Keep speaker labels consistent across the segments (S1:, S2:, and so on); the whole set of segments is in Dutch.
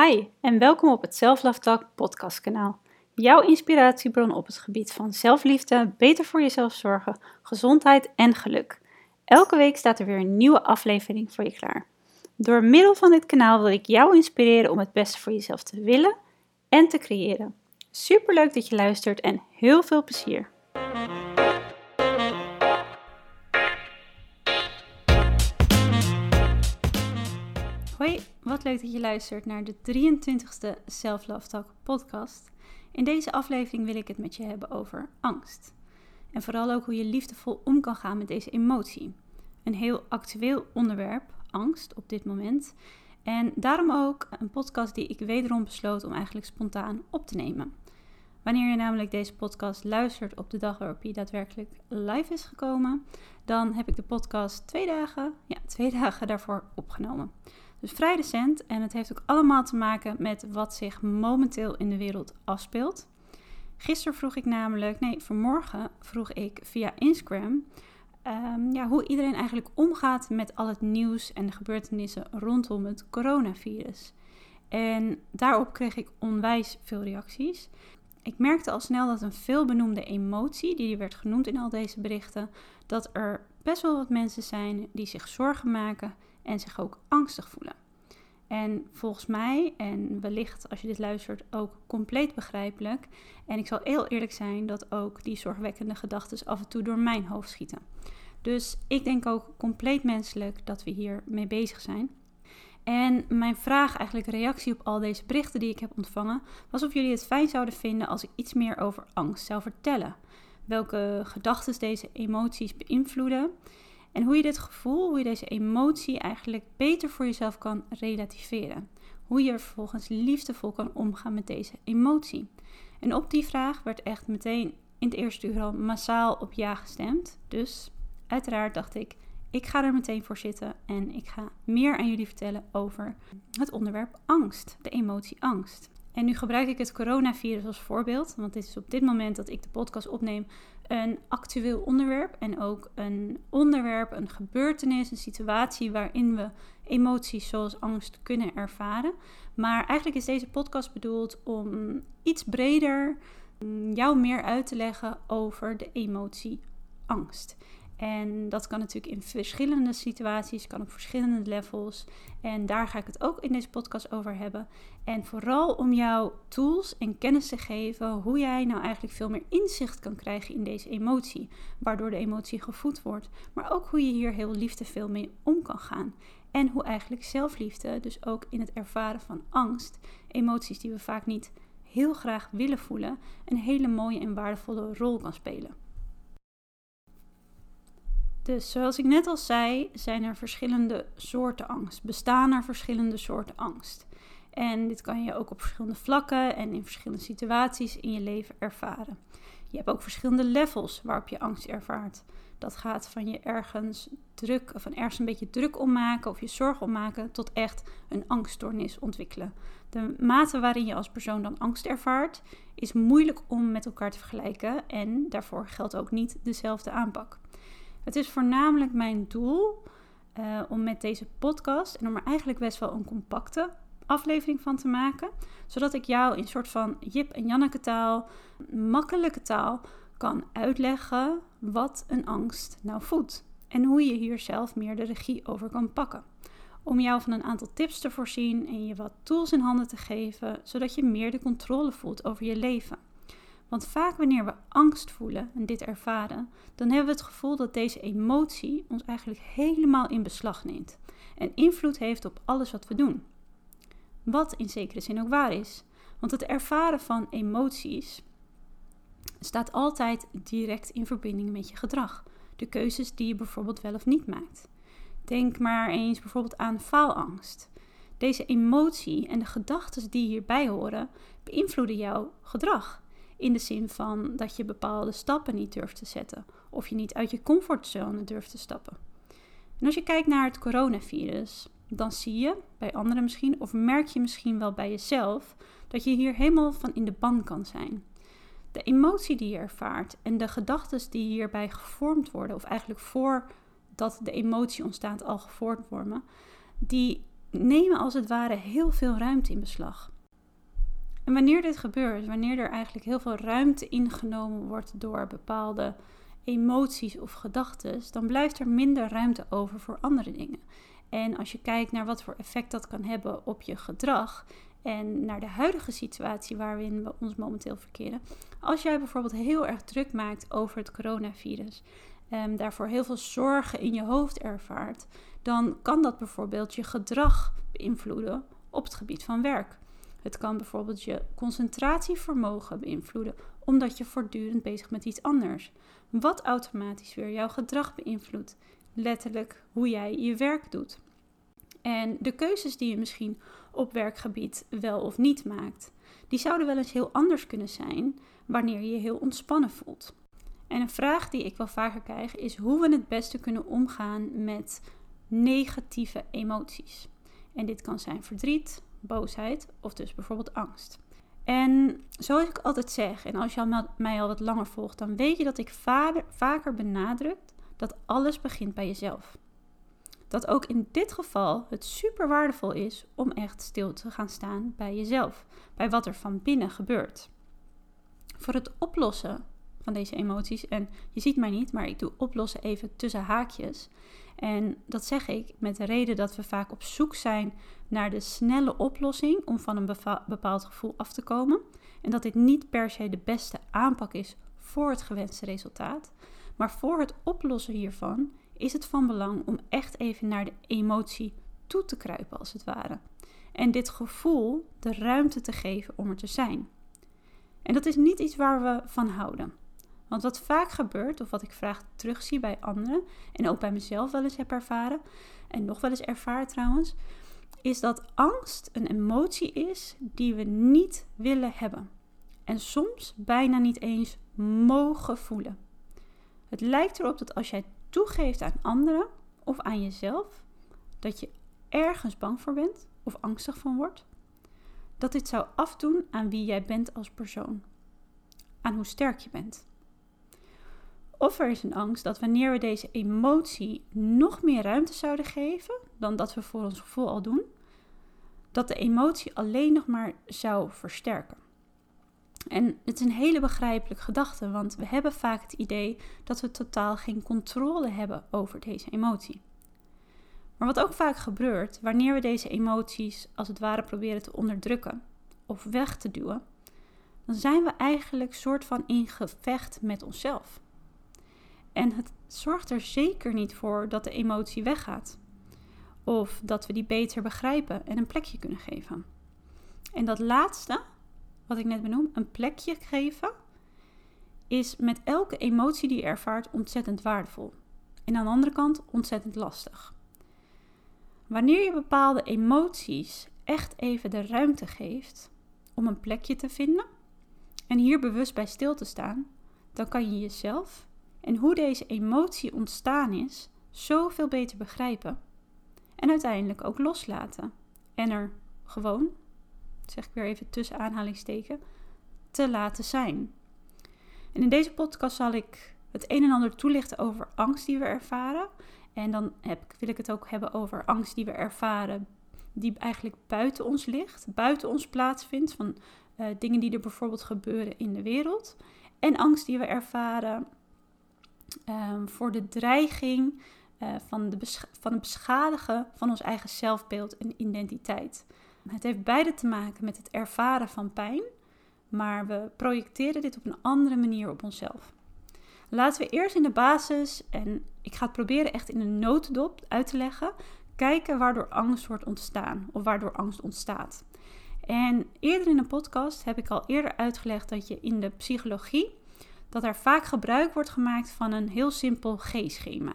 S1: Hi en welkom op het Self Love podcastkanaal. Jouw inspiratiebron op het gebied van zelfliefde, beter voor jezelf zorgen, gezondheid en geluk. Elke week staat er weer een nieuwe aflevering voor je klaar. Door middel van dit kanaal wil ik jou inspireren om het beste voor jezelf te willen en te creëren. Super leuk dat je luistert en heel veel plezier. Wat leuk dat je luistert naar de 23ste Self Love Talk podcast. In deze aflevering wil ik het met je hebben over angst. En vooral ook hoe je liefdevol om kan gaan met deze emotie. Een heel actueel onderwerp, angst op dit moment. En daarom ook een podcast die ik wederom besloot om eigenlijk spontaan op te nemen. Wanneer je namelijk deze podcast luistert op de dag waarop hij daadwerkelijk live is gekomen, dan heb ik de podcast twee dagen, ja, twee dagen daarvoor opgenomen. Dus vrij recent en het heeft ook allemaal te maken met wat zich momenteel in de wereld afspeelt. Gisteren vroeg ik namelijk, nee, vanmorgen vroeg ik via Instagram um, ja, hoe iedereen eigenlijk omgaat met al het nieuws en de gebeurtenissen rondom het coronavirus. En daarop kreeg ik onwijs veel reacties. Ik merkte al snel dat een veelbenoemde emotie, die werd genoemd in al deze berichten, dat er best wel wat mensen zijn die zich zorgen maken en zich ook angstig voelen. En volgens mij, en wellicht als je dit luistert, ook compleet begrijpelijk. En ik zal heel eerlijk zijn dat ook die zorgwekkende gedachten af en toe door mijn hoofd schieten. Dus ik denk ook compleet menselijk dat we hier mee bezig zijn. En mijn vraag, eigenlijk reactie op al deze berichten die ik heb ontvangen, was of jullie het fijn zouden vinden als ik iets meer over angst zou vertellen. Welke gedachten deze emoties beïnvloeden en hoe je dit gevoel, hoe je deze emotie eigenlijk beter voor jezelf kan relativeren. Hoe je er vervolgens liefdevol kan omgaan met deze emotie. En op die vraag werd echt meteen in het eerste uur al massaal op ja gestemd. Dus uiteraard dacht ik, ik ga er meteen voor zitten en ik ga meer aan jullie vertellen over het onderwerp angst, de emotie angst. En nu gebruik ik het coronavirus als voorbeeld, want dit is op dit moment dat ik de podcast opneem een actueel onderwerp en ook een onderwerp, een gebeurtenis, een situatie waarin we emoties zoals angst kunnen ervaren. Maar eigenlijk is deze podcast bedoeld om iets breder mm, jou meer uit te leggen over de emotie angst. En dat kan natuurlijk in verschillende situaties, kan op verschillende levels. En daar ga ik het ook in deze podcast over hebben. En vooral om jou tools en kennis te geven hoe jij nou eigenlijk veel meer inzicht kan krijgen in deze emotie. Waardoor de emotie gevoed wordt. Maar ook hoe je hier heel liefdevol mee om kan gaan. En hoe eigenlijk zelfliefde, dus ook in het ervaren van angst, emoties die we vaak niet heel graag willen voelen, een hele mooie en waardevolle rol kan spelen. Dus zoals ik net al zei, zijn er verschillende soorten angst. Bestaan er verschillende soorten angst. En dit kan je ook op verschillende vlakken en in verschillende situaties in je leven ervaren. Je hebt ook verschillende levels waarop je angst ervaart. Dat gaat van je ergens druk, van ergens een beetje druk om maken of je zorgen om maken, tot echt een angststoornis ontwikkelen. De mate waarin je als persoon dan angst ervaart, is moeilijk om met elkaar te vergelijken en daarvoor geldt ook niet dezelfde aanpak. Het is voornamelijk mijn doel uh, om met deze podcast en om er eigenlijk best wel een compacte aflevering van te maken, zodat ik jou in soort van Jip en Janneke taal, makkelijke taal, kan uitleggen wat een angst nou voedt en hoe je hier zelf meer de regie over kan pakken. Om jou van een aantal tips te voorzien en je wat tools in handen te geven, zodat je meer de controle voelt over je leven. Want vaak wanneer we angst voelen en dit ervaren, dan hebben we het gevoel dat deze emotie ons eigenlijk helemaal in beslag neemt en invloed heeft op alles wat we doen. Wat in zekere zin ook waar is, want het ervaren van emoties staat altijd direct in verbinding met je gedrag, de keuzes die je bijvoorbeeld wel of niet maakt. Denk maar eens bijvoorbeeld aan faalangst. Deze emotie en de gedachten die hierbij horen beïnvloeden jouw gedrag. In de zin van dat je bepaalde stappen niet durft te zetten of je niet uit je comfortzone durft te stappen. En als je kijkt naar het coronavirus, dan zie je bij anderen misschien, of merk je misschien wel bij jezelf, dat je hier helemaal van in de ban kan zijn. De emotie die je ervaart en de gedachten die hierbij gevormd worden, of eigenlijk voordat de emotie ontstaat al gevormd worden, die nemen als het ware heel veel ruimte in beslag. En wanneer dit gebeurt, wanneer er eigenlijk heel veel ruimte ingenomen wordt door bepaalde emoties of gedachten, dan blijft er minder ruimte over voor andere dingen. En als je kijkt naar wat voor effect dat kan hebben op je gedrag en naar de huidige situatie waarin we ons momenteel verkeren. Als jij bijvoorbeeld heel erg druk maakt over het coronavirus, um, daarvoor heel veel zorgen in je hoofd ervaart, dan kan dat bijvoorbeeld je gedrag beïnvloeden op het gebied van werk. Het kan bijvoorbeeld je concentratievermogen beïnvloeden, omdat je voortdurend bezig met iets anders. Wat automatisch weer jouw gedrag beïnvloedt. Letterlijk hoe jij je werk doet. En de keuzes die je misschien op werkgebied wel of niet maakt, die zouden wel eens heel anders kunnen zijn wanneer je je heel ontspannen voelt. En een vraag die ik wel vaker krijg is hoe we het beste kunnen omgaan met negatieve emoties. En dit kan zijn verdriet, boosheid of dus bijvoorbeeld angst. En zoals ik altijd zeg, en als je mij al wat langer volgt, dan weet je dat ik vaker benadruk dat alles begint bij jezelf. Dat ook in dit geval het super waardevol is om echt stil te gaan staan bij jezelf, bij wat er van binnen gebeurt. Voor het oplossen van deze emoties, en je ziet mij niet, maar ik doe oplossen even tussen haakjes. En dat zeg ik met de reden dat we vaak op zoek zijn naar de snelle oplossing om van een bepaald gevoel af te komen. En dat dit niet per se de beste aanpak is voor het gewenste resultaat. Maar voor het oplossen hiervan is het van belang om echt even naar de emotie toe te kruipen, als het ware. En dit gevoel de ruimte te geven om er te zijn. En dat is niet iets waar we van houden. Want wat vaak gebeurt, of wat ik vaak terugzie bij anderen, en ook bij mezelf wel eens heb ervaren, en nog wel eens ervaren trouwens, is dat angst een emotie is die we niet willen hebben. En soms bijna niet eens mogen voelen. Het lijkt erop dat als jij toegeeft aan anderen of aan jezelf dat je ergens bang voor bent of angstig van wordt, dat dit zou afdoen aan wie jij bent als persoon, aan hoe sterk je bent. Of er is een angst dat wanneer we deze emotie nog meer ruimte zouden geven dan dat we voor ons gevoel al doen, dat de emotie alleen nog maar zou versterken. En het is een hele begrijpelijke gedachte, want we hebben vaak het idee dat we totaal geen controle hebben over deze emotie. Maar wat ook vaak gebeurt, wanneer we deze emoties als het ware proberen te onderdrukken of weg te duwen, dan zijn we eigenlijk soort van in gevecht met onszelf. En het zorgt er zeker niet voor dat de emotie weggaat. Of dat we die beter begrijpen en een plekje kunnen geven. En dat laatste, wat ik net benoem, een plekje geven, is met elke emotie die je ervaart ontzettend waardevol. En aan de andere kant ontzettend lastig. Wanneer je bepaalde emoties echt even de ruimte geeft om een plekje te vinden en hier bewust bij stil te staan, dan kan je jezelf en hoe deze emotie ontstaan is zoveel beter begrijpen en uiteindelijk ook loslaten en er gewoon zeg ik weer even tussen aanhalingsteken, te laten zijn. En in deze podcast zal ik het een en ander toelichten over angst die we ervaren. En dan heb, wil ik het ook hebben over angst die we ervaren, die eigenlijk buiten ons ligt, buiten ons plaatsvindt, van uh, dingen die er bijvoorbeeld gebeuren in de wereld. En angst die we ervaren um, voor de dreiging uh, van, de van het beschadigen van ons eigen zelfbeeld en identiteit. Het heeft beide te maken met het ervaren van pijn, maar we projecteren dit op een andere manier op onszelf. Laten we eerst in de basis, en ik ga het proberen echt in een notendop uit te leggen, kijken waardoor angst wordt ontstaan of waardoor angst ontstaat. En eerder in een podcast heb ik al eerder uitgelegd dat je in de psychologie dat er vaak gebruik wordt gemaakt van een heel simpel G-schema.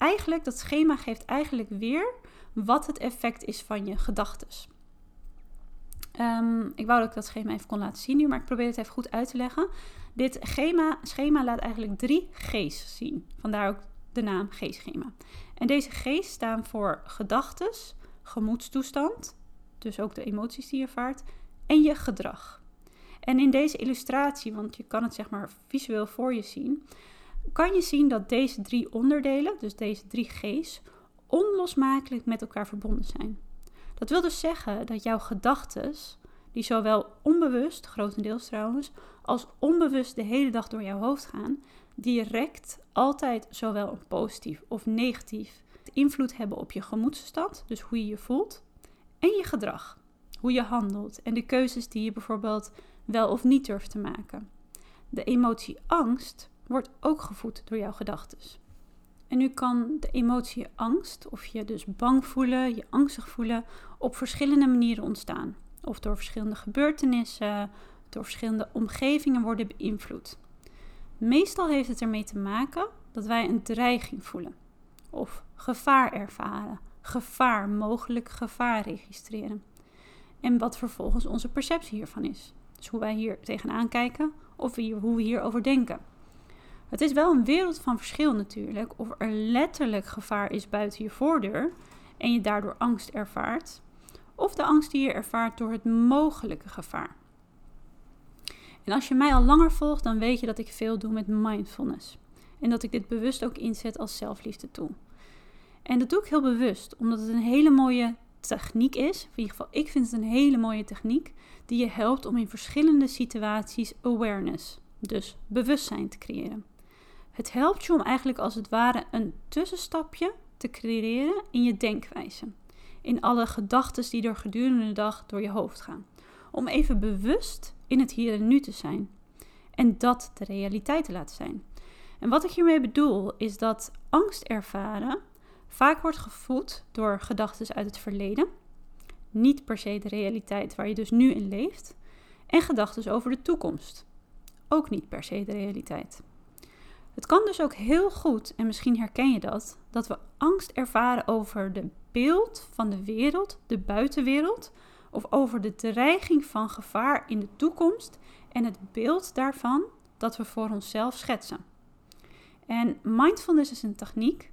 S1: Eigenlijk dat schema geeft eigenlijk weer wat het effect is van je gedachten. Ehm, ik wou dat ik dat schema even kon laten zien nu, maar ik probeer het even goed uit te leggen. Dit schema, schema laat eigenlijk drie G's zien. Vandaar ook de naam G-schema. En deze G's staan voor gedachten, gemoedstoestand, dus ook de emoties die je ervaart, en je gedrag. En in deze illustratie, want je kan het zeg maar visueel voor je zien, kan je zien dat deze drie onderdelen, dus deze drie G's, onlosmakelijk met elkaar verbonden zijn. Dat wil dus zeggen dat jouw gedachten, die zowel onbewust, grotendeels trouwens, als onbewust de hele dag door jouw hoofd gaan, direct altijd zowel een positief of negatief invloed hebben op je gemoedsstand, dus hoe je je voelt, en je gedrag, hoe je handelt en de keuzes die je bijvoorbeeld wel of niet durft te maken. De emotie angst wordt ook gevoed door jouw gedachten. En nu kan de emotie angst, of je dus bang voelen, je angstig voelen, op verschillende manieren ontstaan. Of door verschillende gebeurtenissen, door verschillende omgevingen worden beïnvloed. Meestal heeft het ermee te maken dat wij een dreiging voelen of gevaar ervaren, gevaar, mogelijk gevaar registreren. En wat vervolgens onze perceptie hiervan is. Dus hoe wij hier tegenaan kijken of hoe we hierover denken. Het is wel een wereld van verschil natuurlijk of er letterlijk gevaar is buiten je voordeur en je daardoor angst ervaart, of de angst die je ervaart door het mogelijke gevaar. En als je mij al langer volgt, dan weet je dat ik veel doe met mindfulness. En dat ik dit bewust ook inzet als zelfliefde tool. En dat doe ik heel bewust, omdat het een hele mooie techniek is. In ieder geval, ik vind het een hele mooie techniek die je helpt om in verschillende situaties awareness, dus bewustzijn te creëren. Het helpt je om eigenlijk als het ware een tussenstapje te creëren in je denkwijze. In alle gedachten die er gedurende de dag door je hoofd gaan. Om even bewust in het hier en nu te zijn. En dat de realiteit te laten zijn. En wat ik hiermee bedoel is dat angst ervaren vaak wordt gevoed door gedachten uit het verleden. Niet per se de realiteit waar je dus nu in leeft. En gedachten over de toekomst. Ook niet per se de realiteit. Het kan dus ook heel goed, en misschien herken je dat, dat we angst ervaren over de beeld van de wereld, de buitenwereld, of over de dreiging van gevaar in de toekomst en het beeld daarvan dat we voor onszelf schetsen. En mindfulness is een techniek.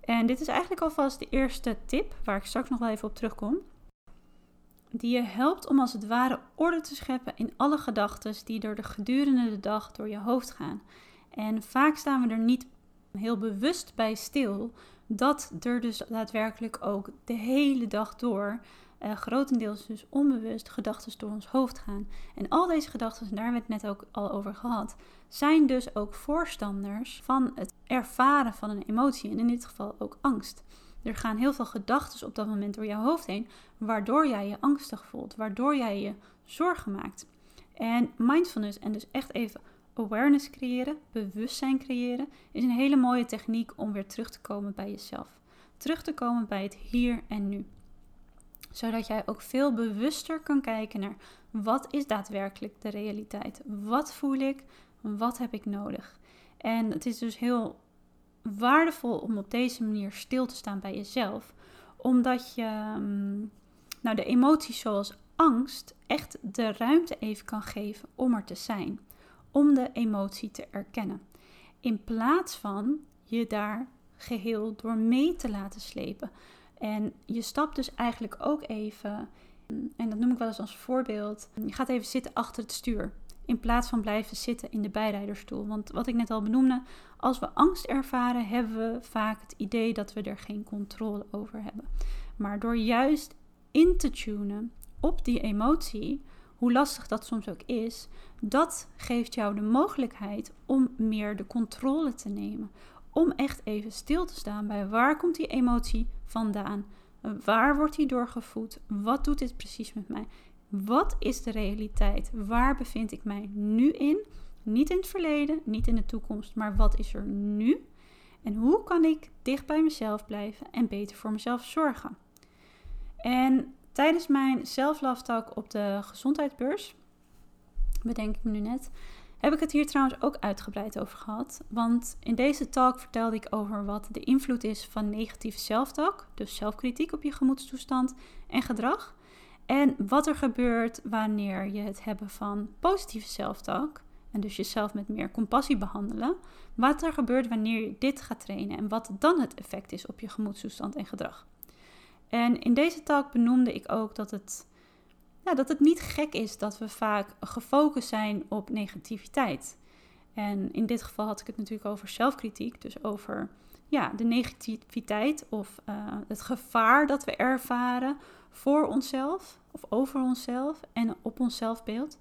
S1: En dit is eigenlijk alvast de eerste tip, waar ik straks nog wel even op terugkom. Die je helpt om als het ware orde te scheppen in alle gedachten die door de gedurende de dag door je hoofd gaan. En vaak staan we er niet heel bewust bij stil dat er dus daadwerkelijk ook de hele dag door uh, grotendeels dus onbewust gedachten door ons hoofd gaan. En al deze gedachten, daar hebben we het net ook al over gehad, zijn dus ook voorstanders van het ervaren van een emotie. En in dit geval ook angst. Er gaan heel veel gedachten op dat moment door je hoofd heen, waardoor jij je angstig voelt, waardoor jij je zorgen maakt. En mindfulness, en dus echt even awareness creëren, bewustzijn creëren, is een hele mooie techniek om weer terug te komen bij jezelf. Terug te komen bij het hier en nu zodat jij ook veel bewuster kan kijken naar wat is daadwerkelijk de realiteit? Wat voel ik? Wat heb ik nodig? En het is dus heel waardevol om op deze manier stil te staan bij jezelf, omdat je mm, nou, de emoties zoals angst echt de ruimte even kan geven om er te zijn, om de emotie te erkennen. In plaats van je daar geheel door mee te laten slepen. En je stapt dus eigenlijk ook even, en dat noem ik wel eens als voorbeeld, je gaat even zitten achter het stuur. In plaats van blijven zitten in de bijrijderstoel. Want wat ik net al benoemde, als we angst ervaren, hebben we vaak het idee dat we er geen controle over hebben. Maar door juist in te tunen op die emotie, hoe lastig dat soms ook is, dat geeft jou de mogelijkheid om meer de controle te nemen om echt even stil te staan bij waar komt die emotie vandaan? Waar wordt die doorgevoed? Wat doet dit precies met mij? Wat is de realiteit? Waar bevind ik mij nu in? Niet in het verleden, niet in de toekomst, maar wat is er nu? En hoe kan ik dicht bij mezelf blijven en beter voor mezelf zorgen? En tijdens mijn self-love op de gezondheidsbeurs, bedenk ik me nu net, heb ik het hier trouwens ook uitgebreid over gehad. Want in deze talk vertelde ik over wat de invloed is van negatieve zelftalk, dus zelfkritiek op je gemoedstoestand en gedrag. En wat er gebeurt wanneer je het hebben van positieve zelftalk, en dus jezelf met meer compassie behandelen. Wat er gebeurt wanneer je dit gaat trainen en wat dan het effect is op je gemoedstoestand en gedrag. En in deze talk benoemde ik ook dat het ja, dat het niet gek is dat we vaak gefocust zijn op negativiteit. En in dit geval had ik het natuurlijk over zelfkritiek, dus over ja, de negativiteit of uh, het gevaar dat we ervaren voor onszelf of over onszelf en op ons zelfbeeld.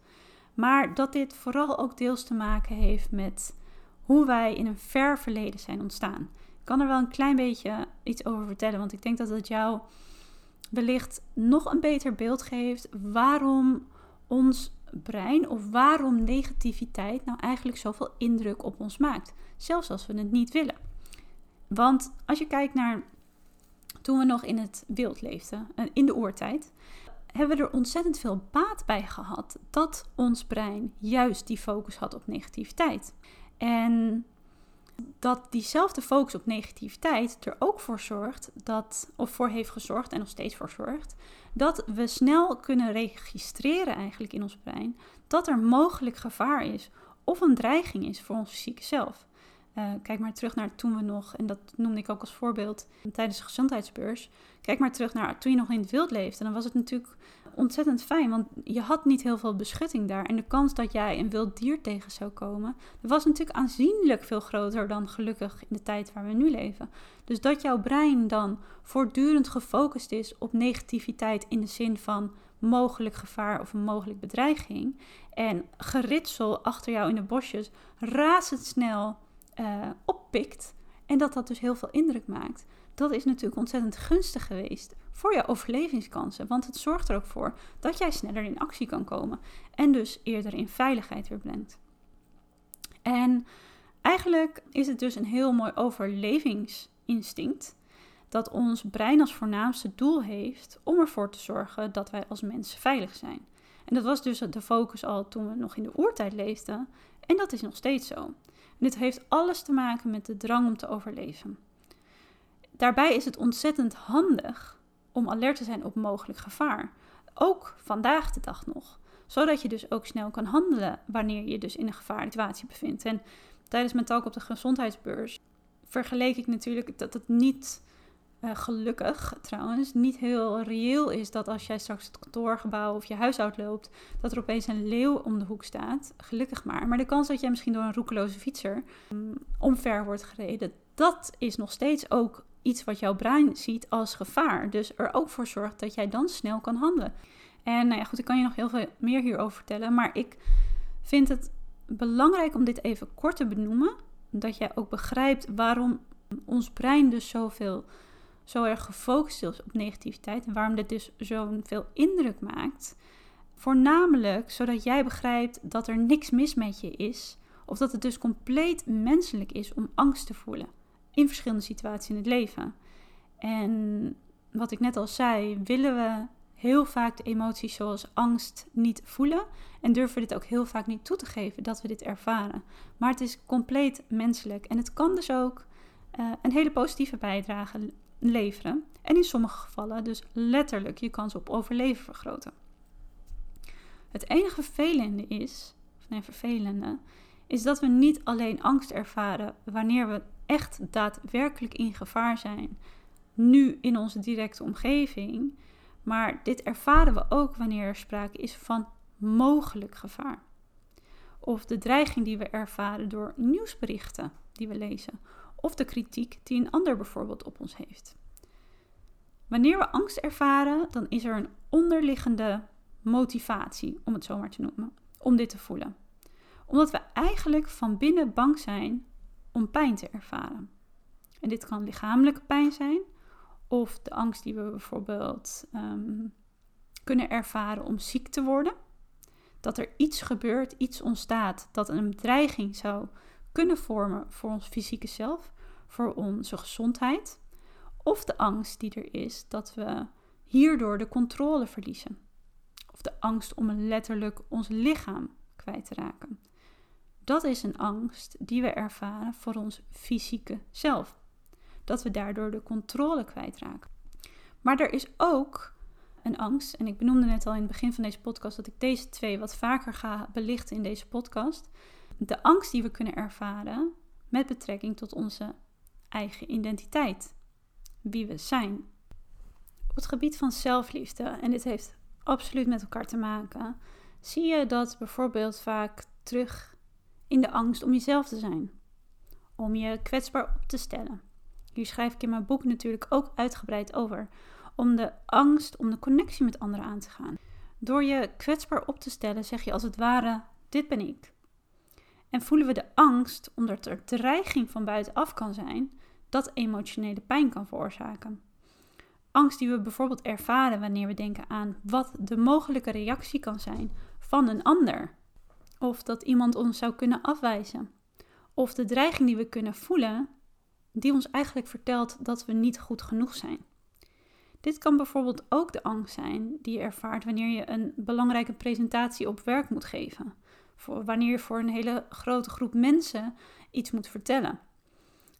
S1: Maar dat dit vooral ook deels te maken heeft met hoe wij in een ver verleden zijn ontstaan. Kan er wel een klein beetje iets over vertellen, want ik denk dat het jou wellicht nog een beter beeld geeft waarom ons brein of waarom negativiteit nou eigenlijk zoveel indruk op ons maakt, zelfs als we het niet willen. Want als je kijkt naar toen we nog in het wild leefden, eh, in de oertijd, hebben we er ontzettend veel baat bij gehad dat ons brein juist die focus had op negativiteit. En dat diezelfde focus op negativiteit er ook voor zorgt dat, of voor heeft gezorgd en nog steeds voor zorgt, dat we snel kunnen registreren eigenlijk in ons brein dat er mogelijk gevaar is of een dreiging is voor ons fysieke zelf. Uh, kijk maar terug naar toen we nog, en dat noemde ik ook als voorbeeld tijdens de gezondheidsbeurs. Kijk maar terug naar toen je nog in het wild leefde. Dan was het natuurlijk ontzettend fijn, want je had niet heel veel beschutting daar. En de kans dat jij een wild dier tegen zou komen, was natuurlijk aanzienlijk veel groter dan gelukkig in de tijd waar we nu leven. Dus dat jouw brein dan voortdurend gefocust is op negativiteit in de zin van mogelijk gevaar of een mogelijk bedreiging. En geritsel achter jou in de bosjes razendsnel uh, oppikt. En dat dat dus heel veel indruk maakt. Dat is natuurlijk ontzettend gunstig geweest voor je overlevingskansen. Want het zorgt er ook voor dat jij sneller in actie kan komen. En dus eerder in veiligheid weer brengt. En eigenlijk is het dus een heel mooi overlevingsinstinct. Dat ons brein als voornaamste doel heeft om ervoor te zorgen dat wij als mensen veilig zijn. En dat was dus de focus al toen we nog in de oertijd leefden. En dat is nog steeds zo. dit heeft alles te maken met de drang om te overleven. Daarbij is het ontzettend handig om alert te zijn op mogelijk gevaar. Ook vandaag de dag nog. Zodat je dus ook snel kan handelen wanneer je dus in een gevaarlijke situatie bevindt. En tijdens mijn talk op de gezondheidsbeurs vergeleek ik natuurlijk dat het niet uh, gelukkig trouwens niet heel reëel is dat als jij straks het kantoorgebouw of je huis uitloopt, dat er opeens een leeuw om de hoek staat. Gelukkig maar. Maar de kans dat jij misschien door een roekeloze fietser um, omver wordt gereden, dat is nog steeds ook iets wat jouw brein ziet als gevaar. Dus er ook voor zorgt dat jij dan snel kan handelen. En nou ja, goed, ik kan je nog heel veel meer hierover vertellen. Maar ik vind het belangrijk om dit even kort te benoemen. Dat jij ook begrijpt waarom ons brein dus zoveel, zo erg gefocust is op negativiteit. En waarom dit dus zoveel indruk maakt. Voornamelijk zodat jij begrijpt dat er niks mis met je is. Of dat het dus compleet menselijk is om angst te voelen in verschillende situaties in het leven. En wat ik net al zei, willen we heel vaak de emoties zoals angst niet voelen en durven we dit ook heel vaak niet toe te geven dat we dit ervaren. Maar het is compleet menselijk en het kan dus ook uh, een hele positieve bijdrage leveren en in sommige gevallen dus letterlijk je kans op overleven vergroten. Het enige vervelende is, of nee vervelende, is dat we niet alleen angst ervaren wanneer we echt daadwerkelijk in gevaar zijn, nu in onze directe omgeving. Maar dit ervaren we ook wanneer er sprake is van mogelijk gevaar. Of de dreiging die we ervaren door nieuwsberichten die we lezen. Of de kritiek die een ander bijvoorbeeld op ons heeft. Wanneer we angst ervaren, dan is er een onderliggende motivatie, om het zo maar te noemen, om dit te voelen. Omdat we eigenlijk van binnen bang zijn om pijn te ervaren. En dit kan lichamelijke pijn zijn, of de angst die we bijvoorbeeld um, kunnen ervaren om ziek te worden. Dat er iets gebeurt, iets ontstaat dat een bedreiging zou kunnen vormen voor ons fysieke zelf, voor onze gezondheid. Of de angst die er is dat we hierdoor de controle verliezen. Of de angst om letterlijk ons lichaam kwijt te raken. Dat is een angst die we ervaren voor ons fysieke zelf. Dat we daardoor de controle kwijtraken. Maar er is ook een angst, en ik benoemde net al in het begin van deze podcast dat ik deze twee wat vaker ga belichten in deze podcast. De angst die we kunnen ervaren met betrekking tot onze eigen identiteit. Wie we zijn. Op het gebied van zelfliefde, en dit heeft absoluut met elkaar te maken, zie je dat bijvoorbeeld vaak terug in de angst om jezelf te zijn, om je kwetsbaar op te stellen. Hier schrijf ik in mijn boek natuurlijk ook uitgebreid over, om de angst om de connectie met anderen aan te gaan. Door je kwetsbaar op te stellen zeg je als het ware: dit ben ik. En voelen we de angst omdat er dreiging van buitenaf kan zijn, dat emotionele pijn kan veroorzaken. Angst die we bijvoorbeeld ervaren wanneer we denken aan wat de mogelijke reactie kan zijn van een ander. Of dat iemand ons zou kunnen afwijzen. Of de dreiging die we kunnen voelen, die ons eigenlijk vertelt dat we niet goed genoeg zijn. Dit kan bijvoorbeeld ook de angst zijn die je ervaart wanneer je een belangrijke presentatie op werk moet geven. Voor wanneer je voor een hele grote groep mensen iets moet vertellen.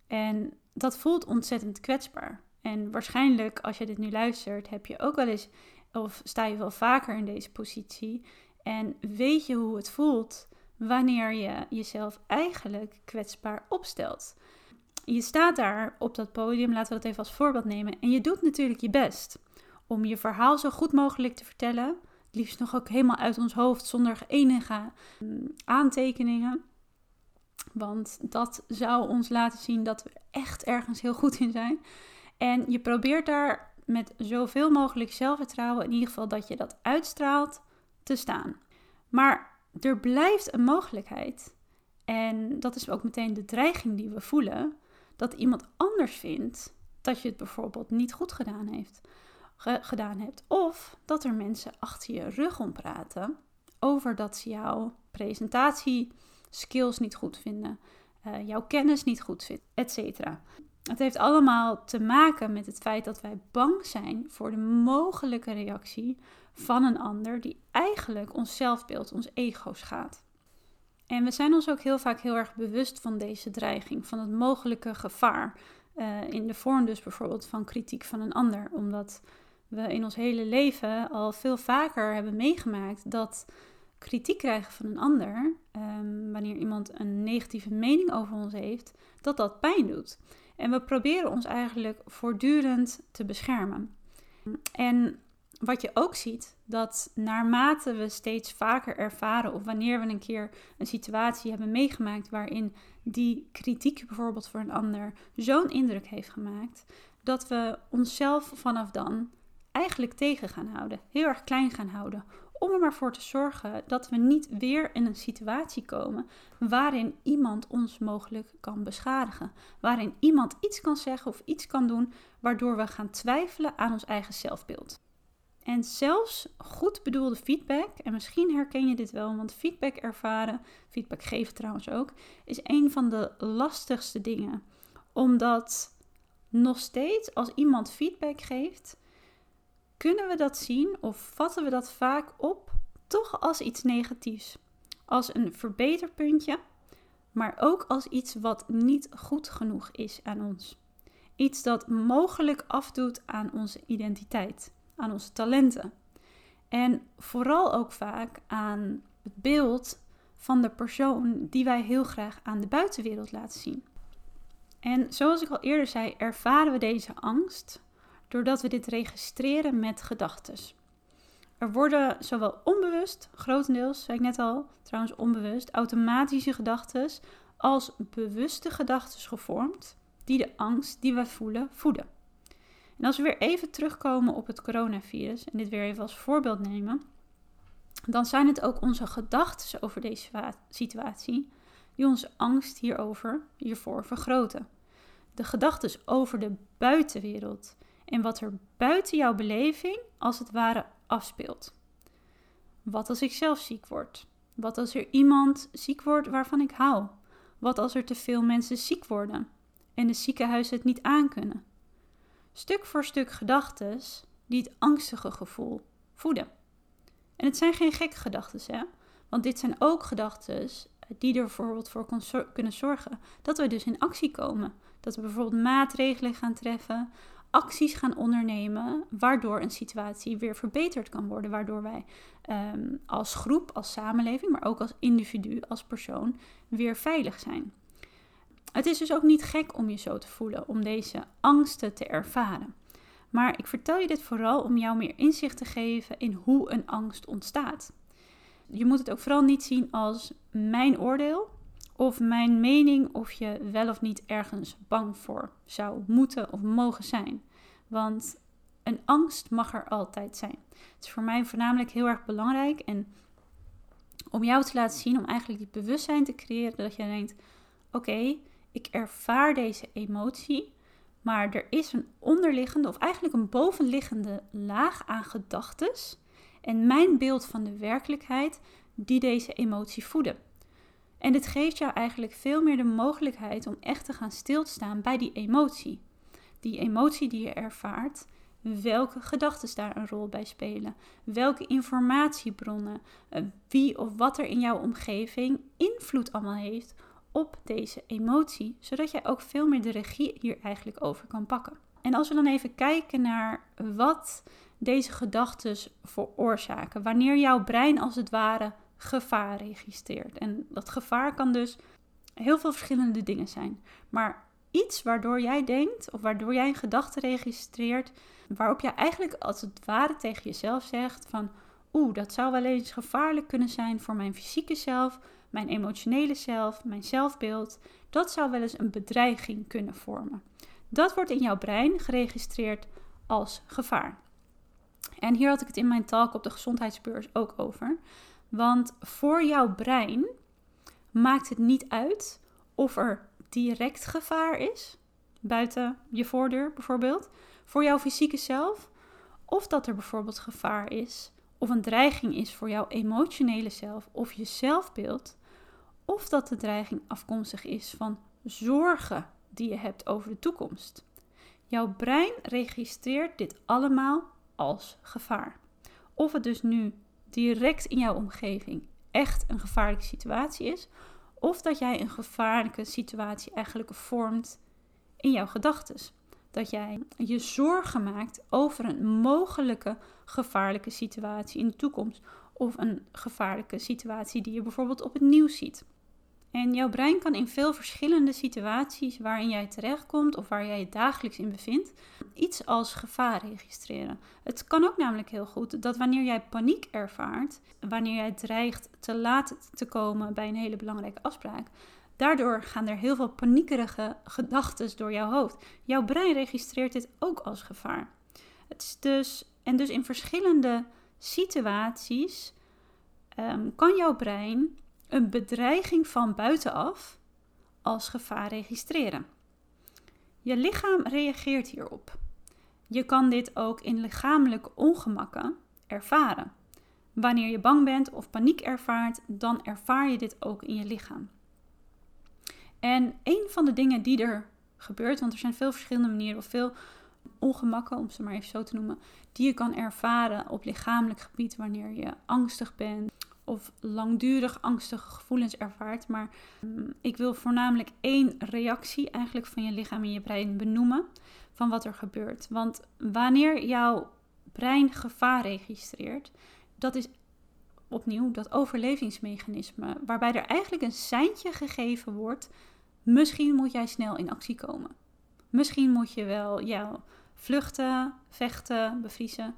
S1: En dat voelt ontzettend kwetsbaar. En waarschijnlijk, als je dit nu luistert, heb je ook wel eens, of sta je wel vaker in deze positie. En weet je hoe het voelt wanneer je jezelf eigenlijk kwetsbaar opstelt. Je staat daar op dat podium, laten we dat even als voorbeeld nemen. En je doet natuurlijk je best om je verhaal zo goed mogelijk te vertellen. Liefst nog ook helemaal uit ons hoofd zonder enige mm, aantekeningen. Want dat zou ons laten zien dat we echt ergens heel goed in zijn. En je probeert daar met zoveel mogelijk zelfvertrouwen, in ieder geval dat je dat uitstraalt, te staan. Maar er blijft een mogelijkheid. En dat is ook meteen de dreiging die we voelen. Dat iemand anders vindt dat je het bijvoorbeeld niet goed gedaan heeft. gedaan hebt. Of dat er mensen achter je rug om praten over dat ze jouw presentatie skills niet goed vinden, uh, jouw kennis niet goed vinden, etc. Het heeft allemaal te maken met het feit dat wij bang zijn voor de mogelijke reactie van een ander die eigenlijk ons zelfbeeld, ons ego schaadt. En we zijn ons ook heel vaak heel erg bewust van deze dreiging, van het mogelijke gevaar. Uh, in de vorm dus bijvoorbeeld van kritiek van een ander. Omdat we in ons hele leven al veel vaker hebben meegemaakt dat kritiek krijgen van een ander, um, wanneer iemand een negatieve mening over ons heeft, dat dat pijn doet. En we proberen ons eigenlijk voortdurend te beschermen. En wat je ook ziet, dat naarmate we steeds vaker ervaren of wanneer we een keer een situatie hebben meegemaakt waarin die kritiek bijvoorbeeld voor een ander zo'n indruk heeft gemaakt, dat we onszelf vanaf dan eigenlijk tegen gaan houden, heel erg klein gaan houden, om er maar voor te zorgen dat we niet weer in een situatie komen waarin iemand ons mogelijk kan beschadigen. Waarin iemand iets kan zeggen of iets kan doen waardoor we gaan twijfelen aan ons eigen zelfbeeld. En zelfs goed bedoelde feedback, en misschien herken je dit wel, want feedback ervaren, feedback geven trouwens ook, is een van de lastigste dingen. Omdat nog steeds als iemand feedback geeft, kunnen we dat zien of vatten we dat vaak op toch als iets negatiefs. Als een verbeterpuntje, maar ook als iets wat niet goed genoeg is aan ons. Iets dat mogelijk afdoet aan onze identiteit, aan onze talenten. En vooral ook vaak aan het beeld van de persoon die wij heel graag aan de buitenwereld laten zien. En zoals ik al eerder zei, ervaren we deze angst doordat we dit registreren met gedachten. Er worden zowel onbewust, grotendeels, zei ik net al, trouwens onbewust, automatische gedachten als bewuste gedachten gevormd die de angst die we voelen voeden. En als we weer even terugkomen op het coronavirus en dit weer even als voorbeeld nemen, dan zijn het ook onze gedachten over deze situatie die onze angst hierover, hiervoor vergroten. De gedachten over de buitenwereld en wat er buiten jouw beleving als het ware afspeelt. Wat als ik zelf ziek word? Wat als er iemand ziek wordt waarvan ik hou? Wat als er te veel mensen ziek worden en de ziekenhuizen het niet aankunnen? Stuk voor stuk gedachten die het angstige gevoel voeden. En het zijn geen gekke gedachten, hè? Want dit zijn ook gedachten die er bijvoorbeeld voor kunnen zorgen dat we dus in actie komen. Dat we bijvoorbeeld maatregelen gaan treffen, acties gaan ondernemen, waardoor een situatie weer verbeterd kan worden. Waardoor wij ehm, als groep, als samenleving, maar ook als individu, als persoon weer veilig zijn. Het is dus ook niet gek om je zo te voelen, om deze angsten te ervaren. Maar ik vertel je dit vooral om jou meer inzicht te geven in hoe een angst ontstaat. Je moet het ook vooral niet zien als mijn oordeel. Of mijn mening of je wel of niet ergens bang voor zou moeten of mogen zijn. Want een angst mag er altijd zijn. Het is voor mij voornamelijk heel erg belangrijk en om jou te laten zien, om eigenlijk die bewustzijn te creëren dat je denkt: oké, ik ervaar deze emotie, maar er is een onderliggende of eigenlijk een bovenliggende laag aan gedachtes en mijn beeld van de werkelijkheid die deze emotie voeden. En dit geeft jou eigenlijk veel meer de mogelijkheid om echt te gaan stilstaan bij die emotie. Die emotie die je ervaart, welke gedachten daar een rol bij spelen, welke informatiebronnen, eh, wie of wat er in jouw omgeving invloed allemaal heeft op deze emotie, zodat jij ook veel meer de regie hier eigenlijk over kan pakken. En als we dan even kijken naar wat deze gedachten veroorzaken, wanneer jouw brein als het ware gevaar registreert. En dat gevaar kan dus heel veel verschillende dingen zijn. Maar iets waardoor jij denkt of waardoor jij een gedachte registreert, waarop jij eigenlijk als het ware tegen jezelf zegt van oeh, dat zou wel eens gevaarlijk kunnen zijn voor mijn fysieke zelf, mijn emotionele zelf, mijn zelfbeeld. Dat zou wel eens een bedreiging kunnen vormen. Dat wordt in jouw brein geregistreerd als gevaar. En hier had ik het in mijn talk op de gezondheidsbeurs ook over. Want voor jouw brein maakt het niet uit of er direct gevaar is, buiten je voordeur bijvoorbeeld, voor jouw fysieke zelf, of dat er bijvoorbeeld gevaar is of een dreiging is voor jouw emotionele zelf of je zelfbeeld, of dat de dreiging afkomstig is van zorgen die je hebt over de toekomst. Jouw brein registreert dit allemaal als gevaar. Of het dus nu direct in jouw omgeving echt een gevaarlijke situatie is, of dat jij een gevaarlijke situatie eigenlijk vormt in jouw gedachten. Dat jij je zorgen maakt over een mogelijke gevaarlijke situatie in de toekomst. Of een gevaarlijke situatie die je bijvoorbeeld op het nieuws ziet. En jouw brein kan in veel verschillende situaties waarin jij terechtkomt of waar jij je dagelijks in bevindt, iets als gevaar registreren. Het kan ook namelijk heel goed dat wanneer jij paniek ervaart, wanneer jij dreigt te laat te komen bij een hele belangrijke afspraak, daardoor gaan er heel veel paniekerige gedachten door jouw hoofd. Jouw brein registreert dit ook als gevaar. Het is dus, en dus in verschillende situaties um, kan jouw brein een bedreiging van buitenaf als gevaar registreren. Je lichaam reageert hierop. Je kan dit ook in lichamelijke ongemakken ervaren. Wanneer je bang bent of paniek ervaart, dan ervaar je dit ook in je lichaam. En een van de dingen die er gebeurt, want er zijn veel verschillende manieren of veel ongemakken, om ze maar even zo te noemen, die je kan ervaren op lichamelijk gebied wanneer je angstig bent of langdurig angstige gevoelens ervaart. Maar mm, ik wil voornamelijk één reactie eigenlijk van je lichaam en je brein benoemen van wat er gebeurt. Want wanneer jouw brein gevaar registreert, dat is opnieuw dat overlevingsmechanisme, waarbij er eigenlijk een seintje gegeven wordt, misschien moet jij snel in actie komen. Misschien moet je wel ja, vluchten, vechten, bevriezen.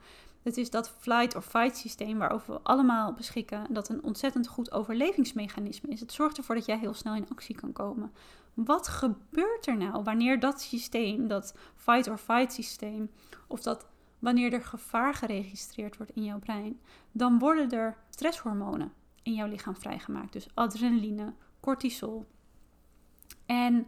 S1: Het is dat flight or fight systeem waarover we allemaal beschikken. Dat een ontzettend goed overlevingsmechanisme is. Het zorgt ervoor dat jij heel snel in actie kan komen. Wat gebeurt er nou wanneer dat systeem, dat fight or fight systeem, of dat wanneer er gevaar geregistreerd wordt in jouw brein, dan worden er stresshormonen in jouw lichaam vrijgemaakt. Dus adrenaline, cortisol. En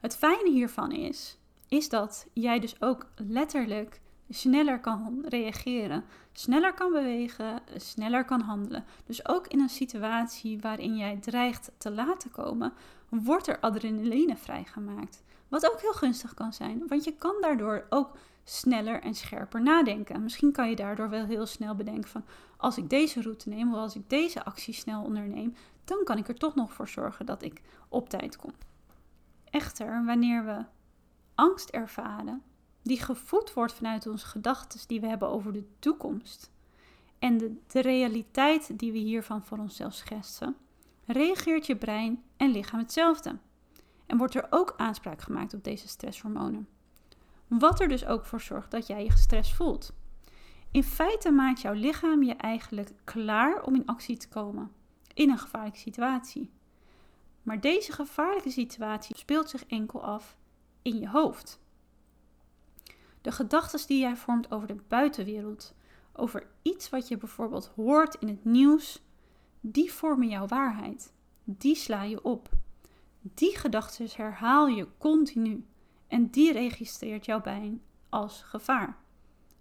S1: het fijne hiervan is, is dat jij dus ook letterlijk sneller kan reageren, sneller kan bewegen, sneller kan handelen. Dus ook in een situatie waarin jij dreigt te laten komen, wordt er adrenaline vrijgemaakt. Wat ook heel gunstig kan zijn, want je kan daardoor ook sneller en scherper nadenken. Misschien kan je daardoor wel heel snel bedenken van als ik deze route neem of als ik deze actie snel onderneem, dan kan ik er toch nog voor zorgen dat ik op tijd kom. Echter, wanneer we angst ervaren, die gevoed wordt vanuit onze gedachten die we hebben over de toekomst en de, de realiteit die we hiervan voor onszelf schetsen, reageert je brein en lichaam hetzelfde. En wordt er ook aanspraak gemaakt op deze stresshormonen. Wat er dus ook voor zorgt dat jij je gestrest voelt. In feite maakt jouw lichaam je eigenlijk klaar om in actie te komen in een gevaarlijke situatie. Maar deze gevaarlijke situatie speelt zich enkel af in je hoofd. De gedachten die jij vormt over de buitenwereld, over iets wat je bijvoorbeeld hoort in het nieuws, die vormen jouw waarheid. Die sla je op. Die gedachten herhaal je continu en die registreert jouw brein als gevaar.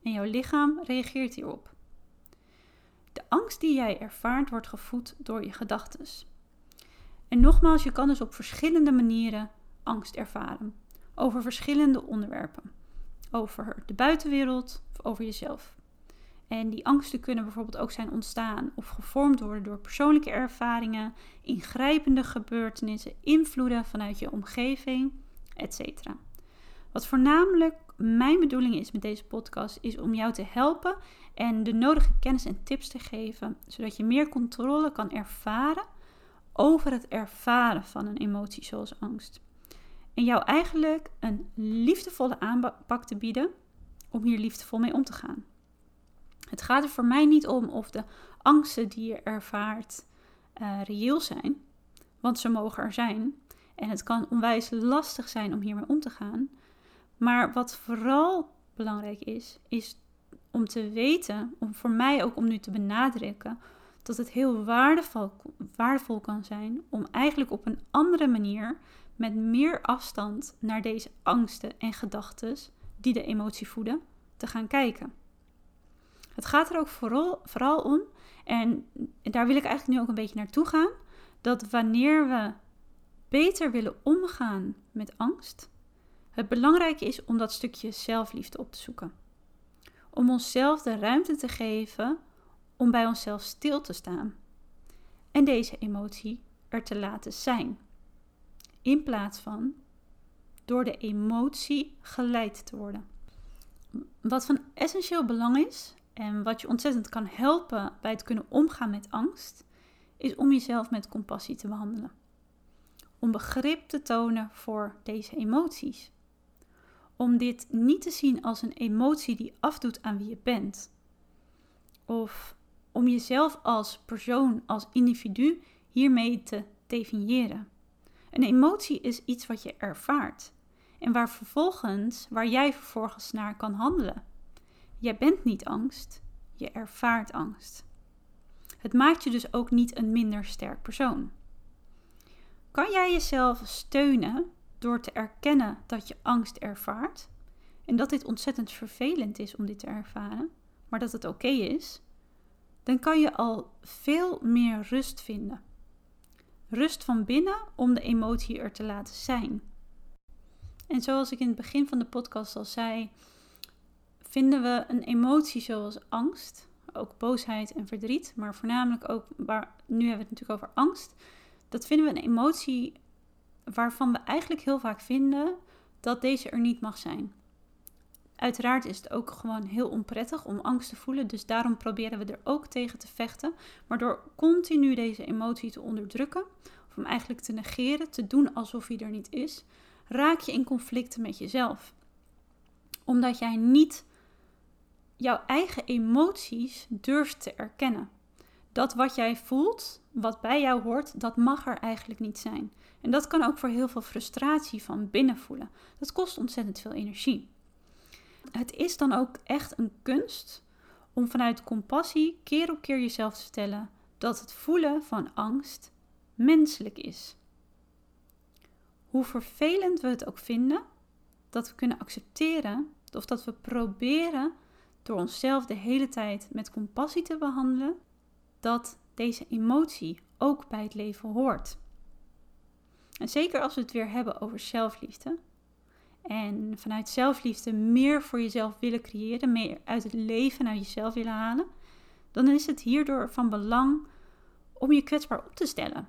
S1: En jouw lichaam reageert hierop. De angst die jij ervaart wordt gevoed door je gedachten. En nogmaals, je kan dus op verschillende manieren angst ervaren. Over verschillende onderwerpen. Over de buitenwereld of over jezelf. En die angsten kunnen bijvoorbeeld ook zijn ontstaan of gevormd worden door persoonlijke ervaringen, ingrijpende gebeurtenissen, invloeden vanuit je omgeving, etc. Wat voornamelijk mijn bedoeling is met deze podcast, is om jou te helpen en de nodige kennis en tips te geven, zodat je meer controle kan ervaren over het ervaren van een emotie zoals angst. En jou eigenlijk een liefdevolle aanpak te bieden om hier liefdevol mee om te gaan. Het gaat er voor mij niet om of de angsten die je ervaart uh, reëel zijn, want ze mogen er zijn. En het kan onwijs lastig zijn om hiermee om te gaan. Maar wat vooral belangrijk is, is om te weten, om voor mij ook om nu te benadrukken, dat het heel waardevol, waardevol kan zijn om eigenlijk op een andere manier, met meer afstand naar deze angsten en gedachten die de emotie voeden, te gaan kijken. Het gaat er ook vooral, vooral om, en daar wil ik eigenlijk nu ook een beetje naartoe gaan, dat wanneer we beter willen omgaan met angst, het belangrijke is om dat stukje zelfliefde op te zoeken. Om onszelf de ruimte te geven om bij onszelf stil te staan en deze emotie er te laten zijn, in plaats van door de emotie geleid te worden. Wat van essentieel belang is en wat je ontzettend kan helpen bij het kunnen omgaan met angst, is om jezelf met compassie te behandelen. Om begrip te tonen voor deze emoties. Om dit niet te zien als een emotie die afdoet aan wie je bent. Of om jezelf als persoon, als individu hiermee te definiëren. Een emotie is iets wat je ervaart en waar vervolgens, waar jij vervolgens naar kan handelen. Jij bent niet angst, je ervaart angst. Het maakt je dus ook niet een minder sterk persoon. Kan jij jezelf steunen door te erkennen dat je angst ervaart en dat dit ontzettend vervelend is om dit te ervaren, maar dat het oké is, dan kan je al veel meer rust vinden. Rust van binnen om de emotie er te laten zijn. En zoals ik in het begin van de podcast al zei, vinden we een emotie zoals angst, ook boosheid en verdriet, maar voornamelijk ook, waar, nu hebben we het natuurlijk over angst, dat vinden we een emotie waarvan we eigenlijk heel vaak vinden dat deze er niet mag zijn. Uiteraard is het ook gewoon heel onprettig om angst te voelen, dus daarom proberen we er ook tegen te vechten. Maar door continu deze emotie te onderdrukken, of hem eigenlijk te negeren, te doen alsof hij er niet is, raak je in conflicten met jezelf. Omdat jij niet jouw eigen emoties durft te erkennen. Dat wat jij voelt, wat bij jou hoort, dat mag er eigenlijk niet zijn. En dat kan ook voor heel veel frustratie van binnen voelen. Dat kost ontzettend veel energie. Het is dan ook echt een kunst om vanuit compassie keer op keer jezelf te vertellen dat het voelen van angst menselijk is. Hoe vervelend we het ook vinden, dat we kunnen accepteren of dat we proberen door onszelf de hele tijd met compassie te behandelen, dat deze emotie ook bij het leven hoort. En zeker als we het weer hebben over zelfliefde. En vanuit zelfliefde meer voor jezelf willen creëren, meer uit het leven uit jezelf willen halen, dan is het hierdoor van belang om je kwetsbaar op te stellen.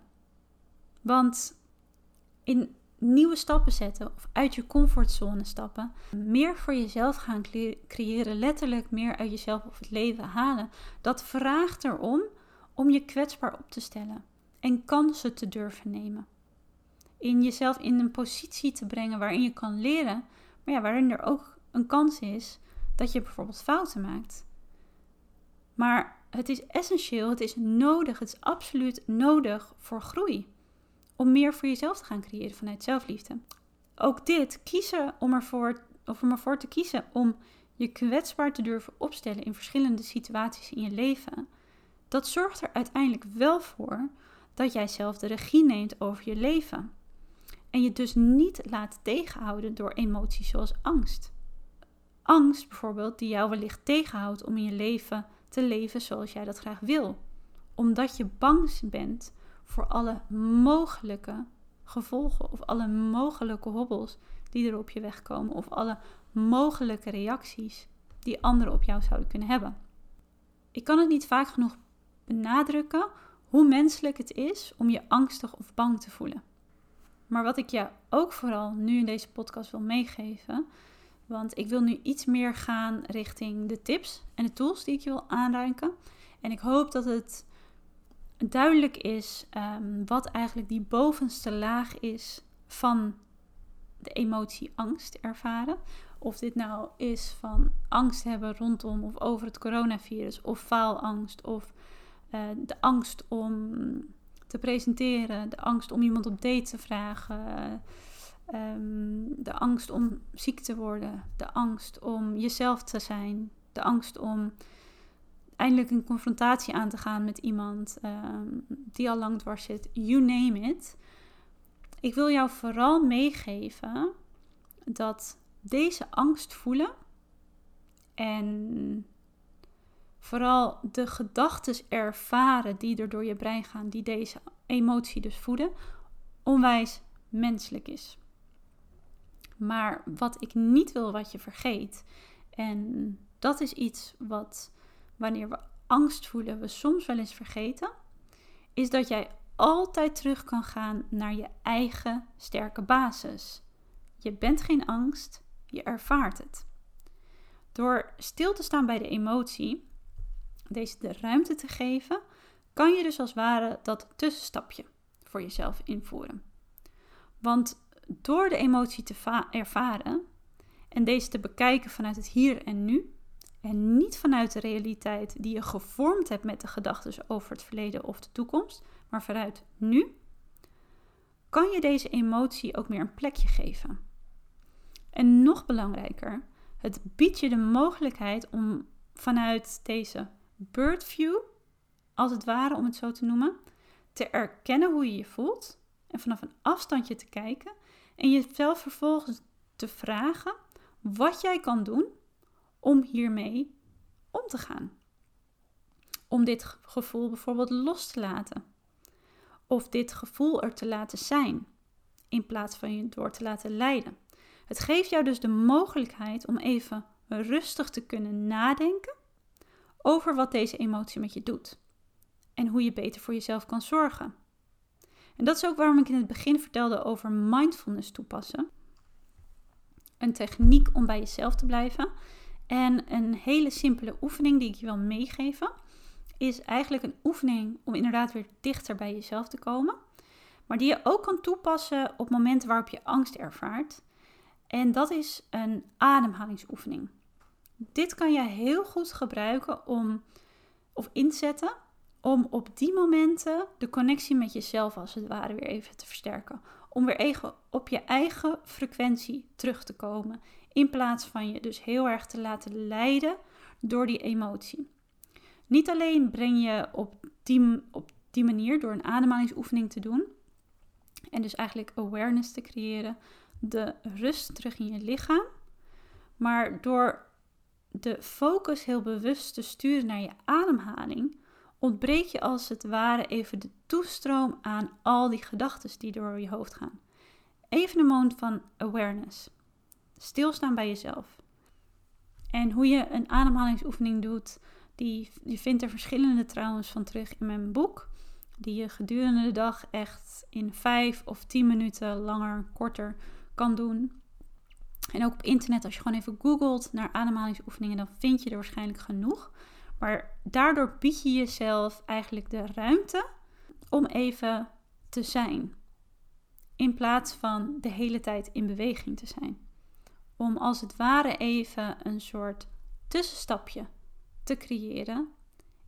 S1: Want in nieuwe stappen zetten of uit je comfortzone stappen, meer voor jezelf gaan creëren, letterlijk meer uit jezelf of het leven halen, dat vraagt erom om je kwetsbaar op te stellen en kansen te durven nemen. In jezelf in een positie te brengen waarin je kan leren, maar ja, waarin er ook een kans is dat je bijvoorbeeld fouten maakt. Maar het is essentieel, het is nodig, het is absoluut nodig voor groei om meer voor jezelf te gaan creëren vanuit zelfliefde. Ook dit, kiezen om ervoor, of om ervoor te kiezen om je kwetsbaar te durven opstellen in verschillende situaties in je leven, dat zorgt er uiteindelijk wel voor dat jij zelf de regie neemt over je leven. En je dus niet laat tegenhouden door emoties zoals angst. Angst bijvoorbeeld, die jou wellicht tegenhoudt om in je leven te leven zoals jij dat graag wil. Omdat je bang bent voor alle mogelijke gevolgen of alle mogelijke hobbels die er op je weg komen of alle mogelijke reacties die anderen op jou zouden kunnen hebben. Ik kan het niet vaak genoeg benadrukken hoe menselijk het is om je angstig of bang te voelen. Maar wat ik je ook vooral nu in deze podcast wil meegeven, want ik wil nu iets meer gaan richting de tips en de tools die ik je wil aanreiken. En ik hoop dat het duidelijk is um, wat eigenlijk die bovenste laag is van de emotie angst ervaren. Of dit nou is van angst hebben rondom of over het coronavirus, of faalangst, of uh, de angst om te presenteren, de angst om iemand op date te vragen, um, de angst om ziek te worden, de angst om jezelf te zijn, de angst om eindelijk een confrontatie aan te gaan met iemand um, die al lang dwars zit, you name it. Ik wil jou vooral meegeven dat deze angst voelen en vooral de gedachten ervaren die er door je brein gaan, die deze emotie dus voeden, onwijs menselijk is. Maar wat ik niet wil wat je vergeet, en dat is iets wat wanneer we angst voelen, we soms wel eens vergeten, is dat jij altijd terug kan gaan naar je eigen sterke basis. Je bent geen angst, je ervaart het. Door stil te staan bij de emotie, deze de ruimte te geven, kan je dus als het ware dat tussenstapje voor jezelf invoeren. Want door de emotie te ervaren en deze te bekijken vanuit het hier en nu, en niet vanuit de realiteit die je gevormd hebt met de gedachten over het verleden of de toekomst, maar vanuit nu, kan je deze emotie ook meer een plekje geven. En nog belangrijker, het biedt je de mogelijkheid om vanuit deze birdview, als het ware om het zo te noemen, te erkennen hoe je je voelt en vanaf een afstandje te kijken en jezelf vervolgens te vragen wat jij kan doen om hiermee om te gaan. Om dit gevoel bijvoorbeeld los te laten. Of dit gevoel er te laten zijn, in plaats van je door te laten leiden. Het geeft jou dus de mogelijkheid om even rustig te kunnen nadenken over wat deze emotie met je doet. En hoe je beter voor jezelf kan zorgen. En dat is ook waarom ik in het begin vertelde over mindfulness toepassen. Een techniek om bij jezelf te blijven. En een hele simpele oefening die ik je wil meegeven, is eigenlijk een oefening om inderdaad weer dichter bij jezelf te komen. Maar die je ook kan toepassen op momenten waarop je angst ervaart. En dat is een ademhalingsoefening. Dit kan je heel goed gebruiken om of inzetten om op die momenten de connectie met jezelf als het ware weer even te versterken. Om weer even op je eigen frequentie terug te komen. In plaats van je dus heel erg te laten leiden door die emotie. Niet alleen breng je op die, op die manier door een ademhalingsoefening te doen. En dus eigenlijk awareness te creëren. De rust terug in je lichaam. Maar door de focus heel bewust te sturen naar je ademhaling ontbreek je als het ware even de toestroom aan al die gedachten die door je hoofd gaan. Even een moment van awareness. Stilstaan bij jezelf. En hoe je een ademhalingsoefening doet, die, je vindt er verschillende trouwens van terug in mijn boek. Die je gedurende de dag echt in vijf of tien minuten langer, korter kan doen. En ook op internet, als je gewoon even googelt naar ademhalingsoefeningen, dan vind je er waarschijnlijk genoeg. Maar daardoor bied je jezelf eigenlijk de ruimte om even te zijn. In plaats van de hele tijd in beweging te zijn. Om als het ware even een soort tussenstapje te creëren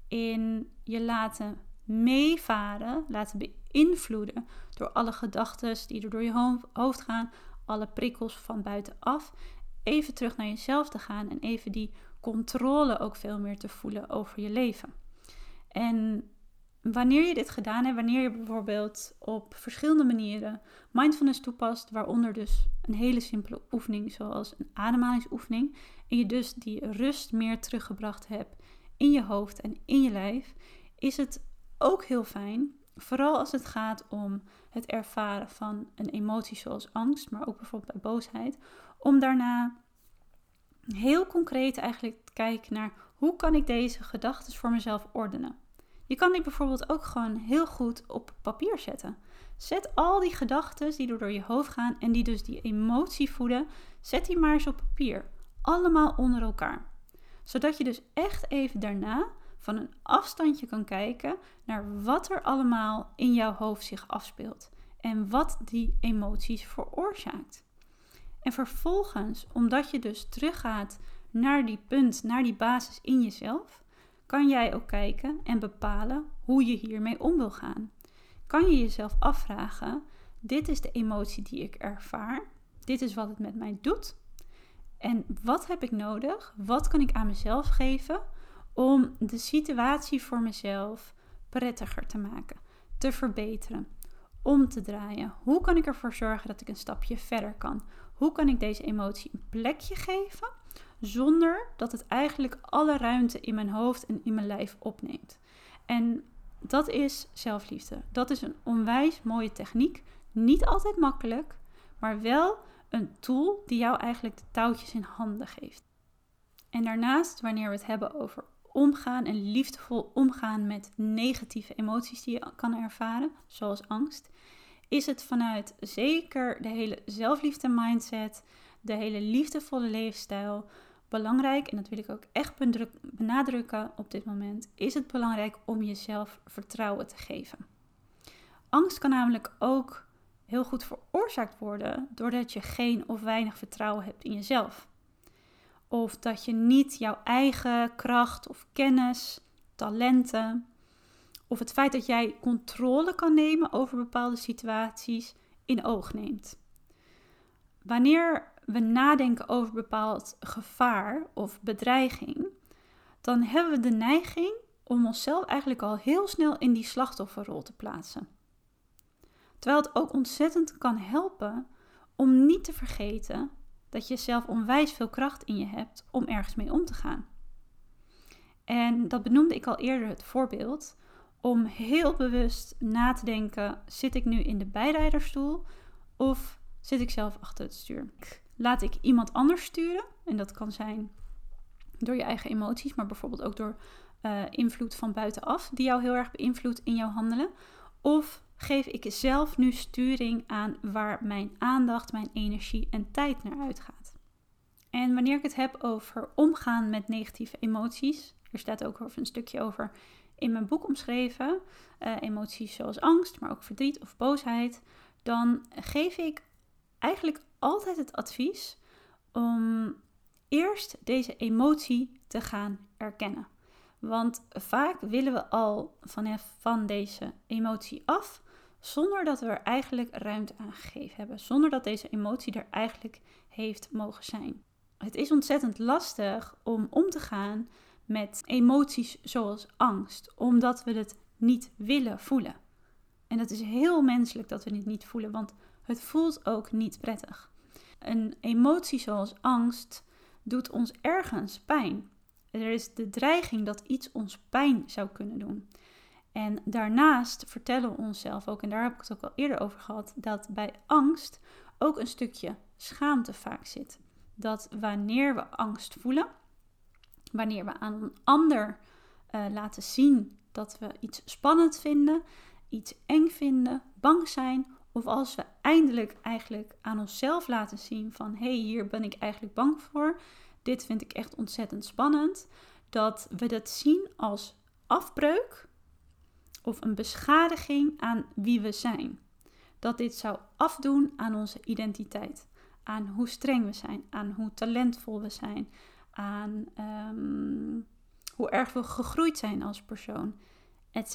S1: in je laten meevaren, laten beïnvloeden door alle gedachten die er door je hoofd gaan, alle prikkels van buitenaf. Even terug naar jezelf te gaan en even die controle ook veel meer te voelen over je leven. En wanneer je dit gedaan hebt, wanneer je bijvoorbeeld op verschillende manieren mindfulness toepast, waaronder dus een hele simpele oefening zoals een ademhalingsoefening, en je dus die rust meer teruggebracht hebt in je hoofd en in je lijf, is het ook heel fijn, vooral als het gaat om het ervaren van een emotie zoals angst, maar ook bijvoorbeeld bij boosheid, om daarna heel concreet eigenlijk te kijken naar hoe kan ik deze gedachten voor mezelf ordenen. Je kan die bijvoorbeeld ook gewoon heel goed op papier zetten. Zet al die gedachten die door je hoofd gaan en die dus die emotie voeden, zet die maar eens op papier. Allemaal onder elkaar. Zodat je dus echt even daarna van een afstandje kan kijken naar wat er allemaal in jouw hoofd zich afspeelt en wat die emoties veroorzaakt. En vervolgens, omdat je dus teruggaat naar die punt, naar die basis in jezelf, kan jij ook kijken en bepalen hoe je hiermee om wil gaan. Kan je jezelf afvragen: dit is de emotie die ik ervaar, dit is wat het met mij doet. En wat heb ik nodig? Wat kan ik aan mezelf geven om de situatie voor mezelf prettiger te maken, te verbeteren, om te draaien? Hoe kan ik ervoor zorgen dat ik een stapje verder kan? Hoe kan ik deze emotie een plekje geven zonder dat het eigenlijk alle ruimte in mijn hoofd en in mijn lijf opneemt? En dat is zelfliefde. Dat is een onwijs mooie techniek. Niet altijd makkelijk, maar wel een tool die jou eigenlijk de touwtjes in handen geeft. En daarnaast, wanneer we het hebben over omgaan en liefdevol omgaan met negatieve emoties die je kan ervaren, zoals angst, is het vanuit zeker de hele zelfliefde mindset, de hele liefdevolle leefstijl belangrijk, en dat wil ik ook echt benadrukken op dit moment, is het belangrijk om jezelf vertrouwen te geven. Angst kan namelijk ook heel goed veroorzaakt worden doordat je geen of weinig vertrouwen hebt in jezelf. Of dat je niet jouw eigen kracht of kennis, talenten, of het feit dat jij controle kan nemen over bepaalde situaties in oog neemt. Wanneer we nadenken over bepaald gevaar of bedreiging, dan hebben we de neiging om onszelf eigenlijk al heel snel in die slachtofferrol te plaatsen. Terwijl het ook ontzettend kan helpen om niet te vergeten dat je zelf onwijs veel kracht in je hebt om ergens mee om te gaan. En dat benoemde ik al eerder het voorbeeld om heel bewust na te denken: zit ik nu in de bijrijderstoel of zit ik zelf achter het stuur? Laat ik iemand anders sturen? En dat kan zijn door je eigen emoties, maar bijvoorbeeld ook door uh, invloed van buitenaf, die jou heel erg beïnvloedt in jouw handelen. Of geef ik zelf nu sturing aan waar mijn aandacht, mijn energie en tijd naar uitgaat. En wanneer ik het heb over omgaan met negatieve emoties, er staat ook een stukje over in mijn boek omschreven, uh, emoties zoals angst, maar ook verdriet of boosheid, dan geef ik eigenlijk altijd het advies om eerst deze emotie te gaan erkennen. Want vaak willen we al van deze emotie af, zonder dat we er eigenlijk ruimte aan gegeven hebben, zonder dat deze emotie er eigenlijk heeft mogen zijn. Het is ontzettend lastig om om te gaan met emoties zoals angst, omdat we het niet willen voelen. En dat is heel menselijk dat we het niet voelen, want het voelt ook niet prettig. Een emotie zoals angst doet ons ergens pijn. Er is de dreiging dat iets ons pijn zou kunnen doen. En daarnaast vertellen we onszelf ook, en daar heb ik het ook al eerder over gehad, dat bij angst ook een stukje schaamte vaak zit. Dat wanneer we angst voelen, wanneer we aan een ander uh, laten zien dat we iets spannend vinden, iets eng vinden, bang zijn, of als we eindelijk eigenlijk aan onszelf laten zien van hé, hey, hier ben ik eigenlijk bang voor, dit vind ik echt ontzettend spannend, dat we dat zien als afbreuk of een beschadiging aan wie we zijn. Dat dit zou afdoen aan onze identiteit, aan hoe streng we zijn, aan hoe talentvol we zijn, aan um, hoe erg we gegroeid zijn als persoon. etc.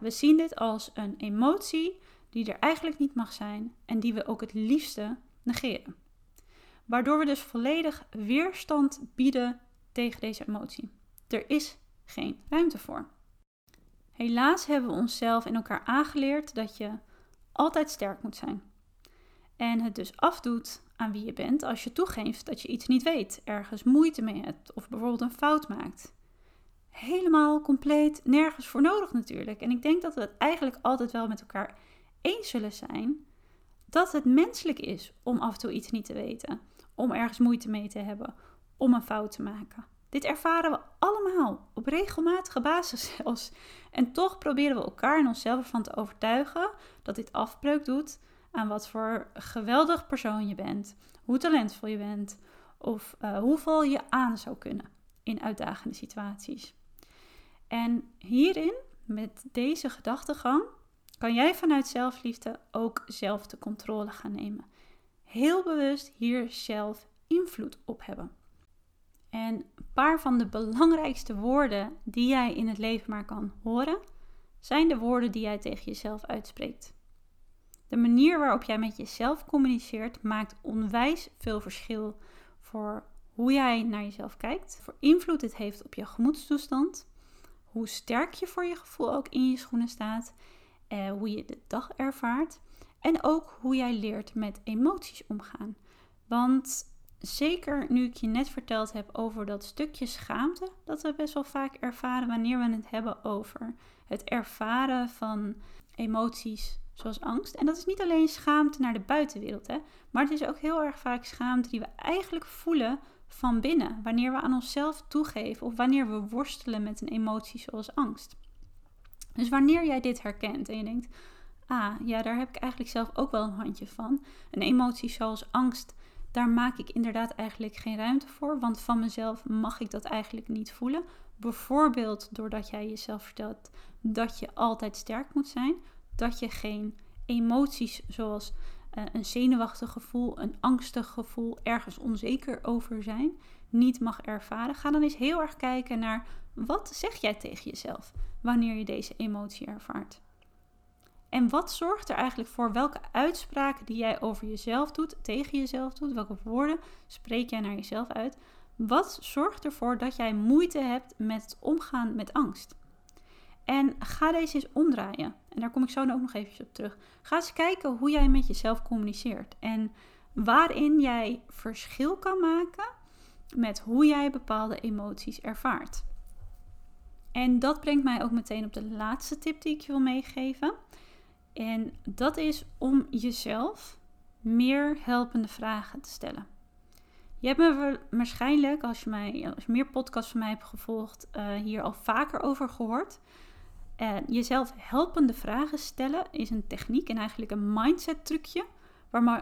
S1: We zien dit als een emotie die er eigenlijk niet mag zijn en die we ook het liefste negeren. Waardoor we dus volledig weerstand bieden tegen deze emotie. Er is geen ruimte voor. Helaas hebben we onszelf in elkaar aangeleerd dat je altijd sterk moet zijn. En het dus afdoet aan wie je bent als je toegeeft dat je iets niet weet, ergens moeite mee hebt of bijvoorbeeld een fout maakt. Helemaal compleet nergens voor nodig natuurlijk. En ik denk dat we het eigenlijk altijd wel met elkaar eens zullen zijn dat het menselijk is om af en toe iets niet te weten, om ergens moeite mee te hebben, om een fout te maken. Dit ervaren we allemaal op regelmatige basis zelfs. En toch proberen we elkaar en onszelf ervan te overtuigen dat dit afbreuk doet aan wat voor geweldig persoon je bent, hoe talentvol je bent of uh, hoeveel je aan zou kunnen in uitdagende situaties. En hierin, met deze gedachtegang, kan jij vanuit zelfliefde ook zelf de controle gaan nemen. Heel bewust hier zelf invloed op hebben. En een paar van de belangrijkste woorden die jij in het leven maar kan horen, zijn de woorden die jij tegen jezelf uitspreekt. De manier waarop jij met jezelf communiceert maakt onwijs veel verschil voor hoe jij naar jezelf kijkt, voor invloed het heeft op je gemoedstoestand, hoe sterk je voor je gevoel ook in je schoenen staat, eh, hoe je de dag ervaart en ook hoe jij leert met emoties omgaan. Want zeker nu ik je net verteld heb over dat stukje schaamte dat we best wel vaak ervaren wanneer we het hebben over het ervaren van emoties zoals angst. En dat is niet alleen schaamte naar de buitenwereld, hè, maar het is ook heel erg vaak schaamte die we eigenlijk voelen van binnen, wanneer we aan onszelf toegeven of wanneer we worstelen met een emotie zoals angst. Dus wanneer jij dit herkent en je denkt, ah ja, daar heb ik eigenlijk zelf ook wel een handje van. Een emotie zoals angst daar maak ik inderdaad eigenlijk geen ruimte voor, want van mezelf mag ik dat eigenlijk niet voelen. Bijvoorbeeld doordat jij jezelf vertelt dat je altijd sterk moet zijn, dat je geen emoties zoals uh, een zenuwachtig gevoel, een angstig gevoel, ergens onzeker over zijn, niet mag ervaren. Ga dan eens heel erg kijken naar wat zeg jij tegen jezelf wanneer je deze emotie ervaart. En wat zorgt er eigenlijk voor welke uitspraken die jij over jezelf doet, tegen jezelf doet, welke woorden spreek jij naar jezelf uit? Wat zorgt ervoor dat jij moeite hebt met het omgaan met angst? En ga deze eens omdraaien. En daar kom ik zo ook nog even op terug. Ga eens kijken hoe jij met jezelf communiceert. En waarin jij verschil kan maken met hoe jij bepaalde emoties ervaart. En dat brengt mij ook meteen op de laatste tip die ik je wil meegeven. En dat is om jezelf meer helpende vragen te stellen. Je hebt me waarschijnlijk, als je, mij, als je meer podcasts van mij hebt gevolgd, uh, hier al vaker over gehoord. En jezelf helpende vragen stellen is een techniek en eigenlijk een mindset trucje.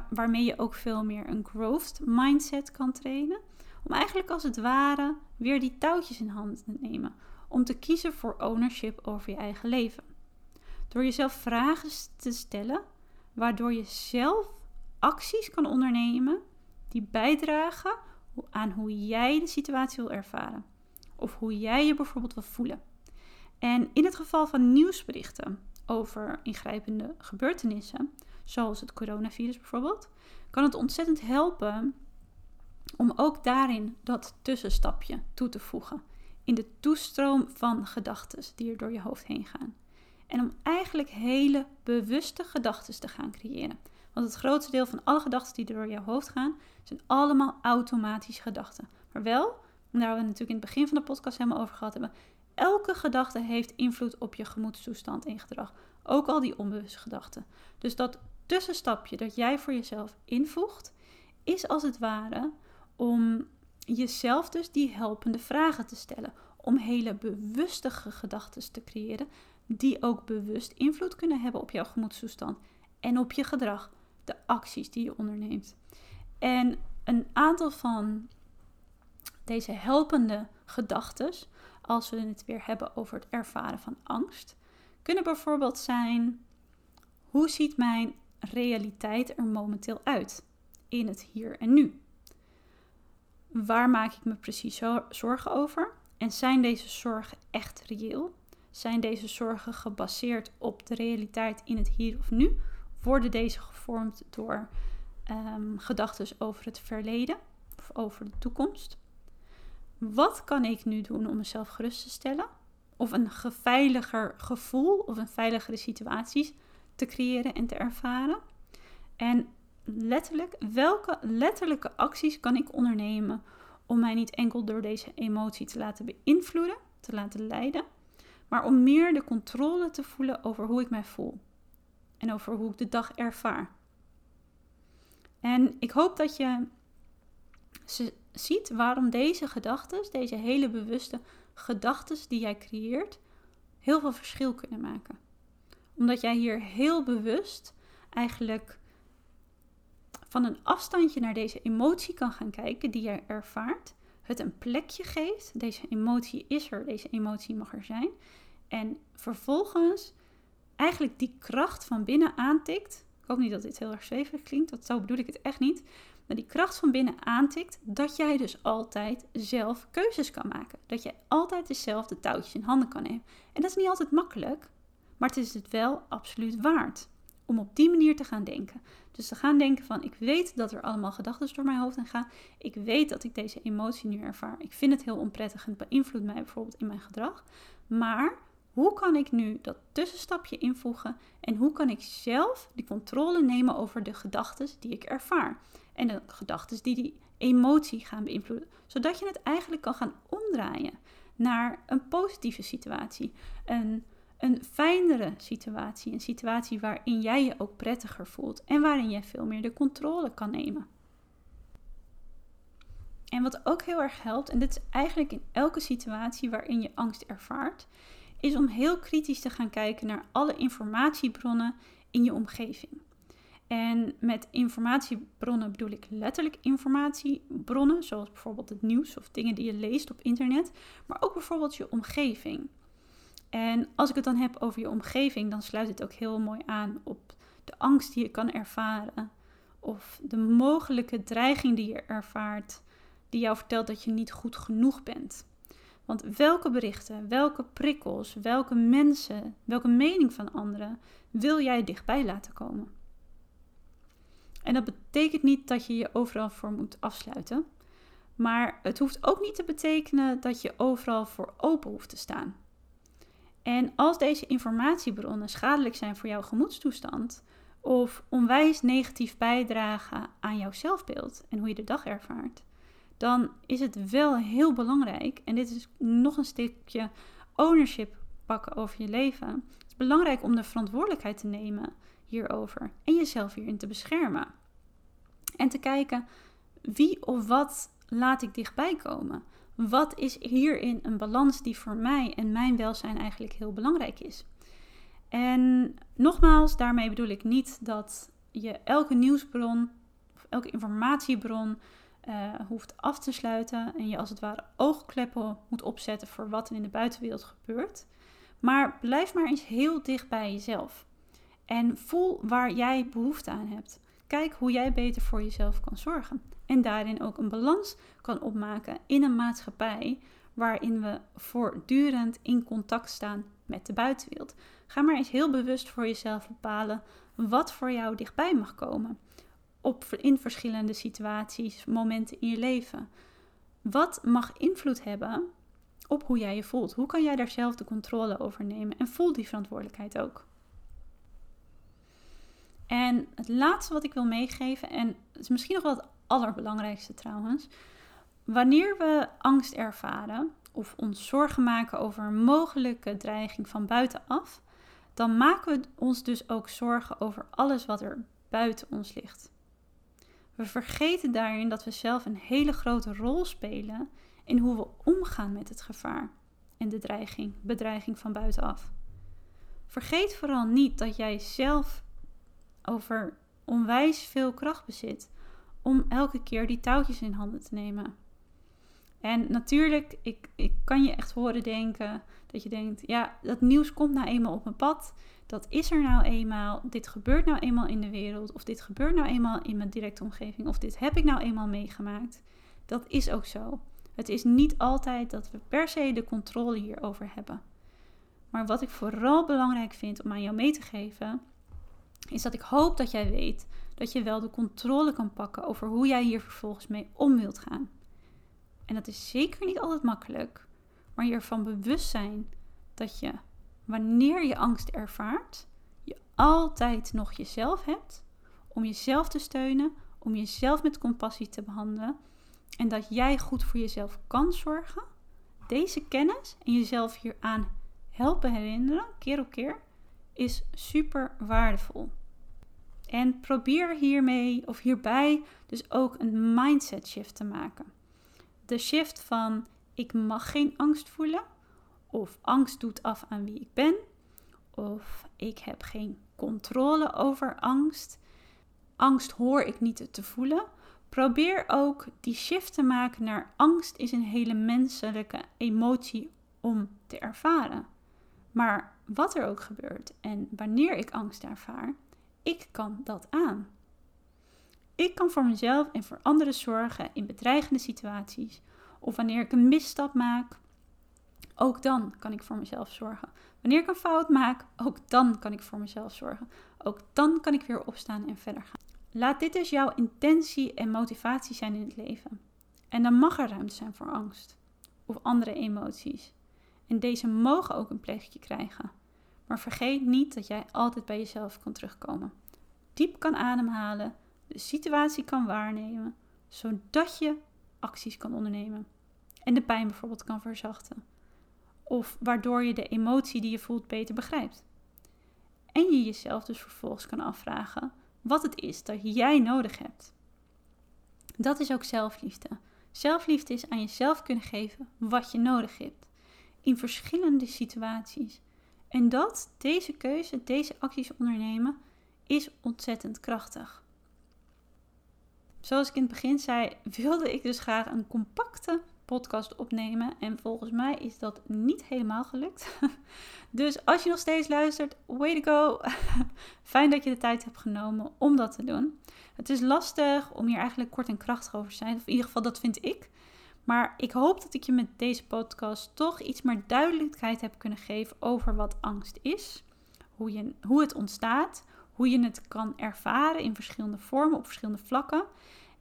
S1: waarmee je ook veel meer een growth mindset kan trainen. Om eigenlijk als het ware weer die touwtjes in handen te nemen. Om te kiezen voor ownership over je eigen leven. Door jezelf vragen te stellen, waardoor je zelf acties kan ondernemen die bijdragen aan hoe jij de situatie wil ervaren. Of hoe jij je bijvoorbeeld wil voelen. En in het geval van nieuwsberichten over ingrijpende gebeurtenissen, zoals het coronavirus bijvoorbeeld, kan het ontzettend helpen om ook daarin dat tussenstapje toe te voegen. In de toestroom van gedachten die er door je hoofd heen gaan. En om eigenlijk hele bewuste gedachten te gaan creëren. Want het grootste deel van alle gedachten die door jouw hoofd gaan, zijn allemaal automatische gedachten. Maar wel, daar hebben we natuurlijk in het begin van de podcast helemaal over gehad hebben, elke gedachte heeft invloed op je gemoedstoestand en gedrag. Ook al die onbewuste gedachten. Dus dat tussenstapje dat jij voor jezelf invoegt, is als het ware om jezelf dus die helpende vragen te stellen. Om hele bewuste gedachten te creëren die ook bewust invloed kunnen hebben op jouw gemoedstoestand en op je gedrag, de acties die je onderneemt. En een aantal van deze helpende gedachten, als we het weer hebben over het ervaren van angst, kunnen bijvoorbeeld zijn: hoe ziet mijn realiteit er momenteel uit in het hier en nu? Waar maak ik me precies zorgen over? En zijn deze zorgen echt reëel? Zijn deze zorgen gebaseerd op de realiteit in het hier of nu? Worden deze gevormd door um, gedachten over het verleden of over de toekomst? Wat kan ik nu doen om mezelf gerust te stellen? Of een veiliger gevoel of een veiligere situaties te creëren en te ervaren? En letterlijk, welke letterlijke acties kan ik ondernemen om mij niet enkel door deze emotie te laten beïnvloeden, te laten leiden, maar om meer de controle te voelen over hoe ik mij voel en over hoe ik de dag ervaar. En ik hoop dat je ziet waarom deze gedachten, deze hele bewuste gedachten die jij creëert, heel veel verschil kunnen maken. Omdat jij hier heel bewust eigenlijk van een afstandje naar deze emotie kan gaan kijken die jij ervaart, het een plekje geeft. Deze emotie is er, deze emotie mag er zijn. En vervolgens eigenlijk die kracht van binnen aantikt. Ik hoop niet dat dit heel erg zweverig klinkt, dat zo bedoel ik het echt niet. Maar die kracht van binnen aantikt dat jij dus altijd zelf keuzes kan maken. Dat jij altijd dezelfde touwtjes in handen kan nemen. En dat is niet altijd makkelijk, maar het is het wel absoluut waard om op die manier te gaan denken. Dus te gaan denken van ik weet dat er allemaal gedachten door mijn hoofd gaan. Ik weet dat ik deze emotie nu ervaar. Ik vind het heel onprettig en het beïnvloedt mij bijvoorbeeld in mijn gedrag. Maar hoe kan ik nu dat tussenstapje invoegen en hoe kan ik zelf die controle nemen over de gedachten die ik ervaar? En de gedachten die die emotie gaan beïnvloeden. Zodat je het eigenlijk kan gaan omdraaien naar een positieve situatie. Een een fijnere situatie. Een situatie waarin jij je ook prettiger voelt en waarin jij veel meer de controle kan nemen. En wat ook heel erg helpt, en dit is eigenlijk in elke situatie waarin je angst ervaart, is om heel kritisch te gaan kijken naar alle informatiebronnen in je omgeving. En met informatiebronnen bedoel ik letterlijk informatiebronnen, zoals bijvoorbeeld het nieuws of dingen die je leest op internet, maar ook bijvoorbeeld je omgeving. En als ik het dan heb over je omgeving, dan sluit het ook heel mooi aan op de angst die je kan ervaren. Of de mogelijke dreiging die je ervaart, die jou vertelt dat je niet goed genoeg bent. Want welke berichten, welke prikkels, welke mensen, welke mening van anderen wil jij dichtbij laten komen? En dat betekent niet dat je je overal voor moet afsluiten. Maar het hoeft ook niet te betekenen dat je overal voor open hoeft te staan. En als deze informatiebronnen schadelijk zijn voor jouw gemoedstoestand of onwijs negatief bijdragen aan jouw zelfbeeld en hoe je de dag ervaart, dan is het wel heel belangrijk, en dit is nog een stukje ownership pakken over je leven. Het is belangrijk om de verantwoordelijkheid te nemen hierover en jezelf hierin te beschermen. En te kijken wie of wat laat ik dichtbij komen. Wat is hierin een balans die voor mij en mijn welzijn eigenlijk heel belangrijk is? En nogmaals, daarmee bedoel ik niet dat je elke nieuwsbron of elke informatiebron uh, hoeft af te sluiten en je als het ware oogkleppen moet opzetten voor wat er in de buitenwereld gebeurt. Maar blijf maar eens heel dicht bij jezelf. En voel waar jij behoefte aan hebt. Kijk hoe jij beter voor jezelf kan zorgen. En daarin ook een balans kan opmaken in een maatschappij waarin we voortdurend in contact staan met de buitenwereld. Ga maar eens heel bewust voor jezelf bepalen wat voor jou dichtbij mag komen. Op, in verschillende situaties, momenten in je leven. Wat mag invloed hebben op hoe jij je voelt? Hoe kan jij daar zelf de controle over nemen? En voel die verantwoordelijkheid ook. En het laatste wat ik wil meegeven, en het is misschien nog wel het allerbelangrijkste trouwens. Wanneer we angst ervaren of ons zorgen maken over een mogelijke dreiging van buitenaf, dan maken we ons dus ook zorgen over alles wat er buiten ons ligt. We vergeten daarin dat we zelf een hele grote rol spelen in hoe we omgaan met het gevaar en de dreiging, bedreiging van buitenaf. Vergeet vooral niet dat jij zelf over onwijs veel kracht bezit om elke keer die touwtjes in handen te nemen. En natuurlijk, ik, ik kan je echt horen denken dat je denkt, ja, dat nieuws komt nou eenmaal op mijn pad. Dat is er nou eenmaal. Dit gebeurt nou eenmaal in de wereld. Of dit gebeurt nou eenmaal in mijn directe omgeving. Of dit heb ik nou eenmaal meegemaakt. Dat is ook zo. Het is niet altijd dat we per se de controle hierover hebben. Maar wat ik vooral belangrijk vind om aan jou mee te geven, is dat ik hoop dat jij weet dat je wel de controle kan pakken over hoe jij hier vervolgens mee om wilt gaan. En dat is zeker niet altijd makkelijk, maar je ervan bewust zijn dat je, wanneer je angst ervaart, je altijd nog jezelf hebt om jezelf te steunen, om jezelf met compassie te behandelen en dat jij goed voor jezelf kan zorgen. Deze kennis en jezelf hieraan helpen herinneren, keer op keer, is super waardevol. En probeer hiermee of hierbij dus ook een mindset shift te maken. De shift van ik mag geen angst voelen, of angst doet af aan wie ik ben, of ik heb geen controle over angst. Angst hoor ik niet te voelen. Probeer ook die shift te maken naar angst is een hele menselijke emotie om te ervaren. Maar wat er ook gebeurt en wanneer ik angst ervaar, ik kan dat aan. Ik kan voor mezelf en voor anderen zorgen in bedreigende situaties. Of wanneer ik een misstap maak, ook dan kan ik voor mezelf zorgen. Wanneer ik een fout maak, ook dan kan ik voor mezelf zorgen. Ook dan kan ik weer opstaan en verder gaan. Laat dit dus jouw intentie en motivatie zijn in het leven. En dan mag er ruimte zijn voor angst of andere emoties. En deze mogen ook een plekje krijgen. Maar vergeet niet dat jij altijd bij jezelf kan terugkomen. Diep kan ademhalen, de situatie kan waarnemen, zodat je acties kan ondernemen. En de pijn bijvoorbeeld kan verzachten. Of waardoor je de emotie die je voelt beter begrijpt. En je jezelf dus vervolgens kan afvragen wat het is dat jij nodig hebt. Dat is ook zelfliefde. Zelfliefde is aan jezelf kunnen geven wat je nodig hebt. In verschillende situaties. En dat, deze keuze, deze acties ondernemen, is ontzettend krachtig. Zoals ik in het begin zei, wilde ik dus graag een compacte podcast opnemen. En volgens mij is dat niet helemaal gelukt. Dus als je nog steeds luistert, way to go. Fijn dat je de tijd hebt genomen om dat te doen. Het is lastig om hier eigenlijk kort en krachtig over te zijn. Of in ieder geval, dat vind ik. Maar ik hoop dat ik je met deze podcast toch iets meer duidelijkheid heb kunnen geven over wat angst is. Hoe, je, hoe het ontstaat. Hoe je het kan ervaren in verschillende vormen, op verschillende vlakken.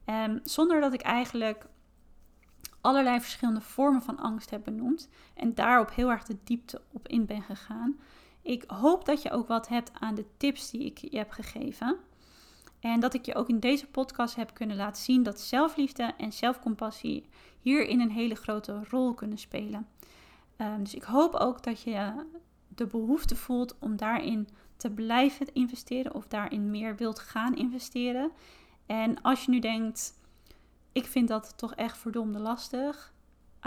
S1: Um, zonder dat ik eigenlijk allerlei verschillende vormen van angst heb benoemd. En daarop heel erg de diepte op in ben gegaan. Ik hoop dat je ook wat hebt aan de tips die ik je heb gegeven. En dat ik je ook in deze podcast heb kunnen laten zien dat zelfliefde en zelfcompassie hierin een hele grote rol kunnen spelen. Um, dus ik hoop ook dat je de behoefte voelt om daarin te blijven investeren of daarin meer wilt gaan investeren. En als je nu denkt, ik vind dat toch echt verdomde lastig.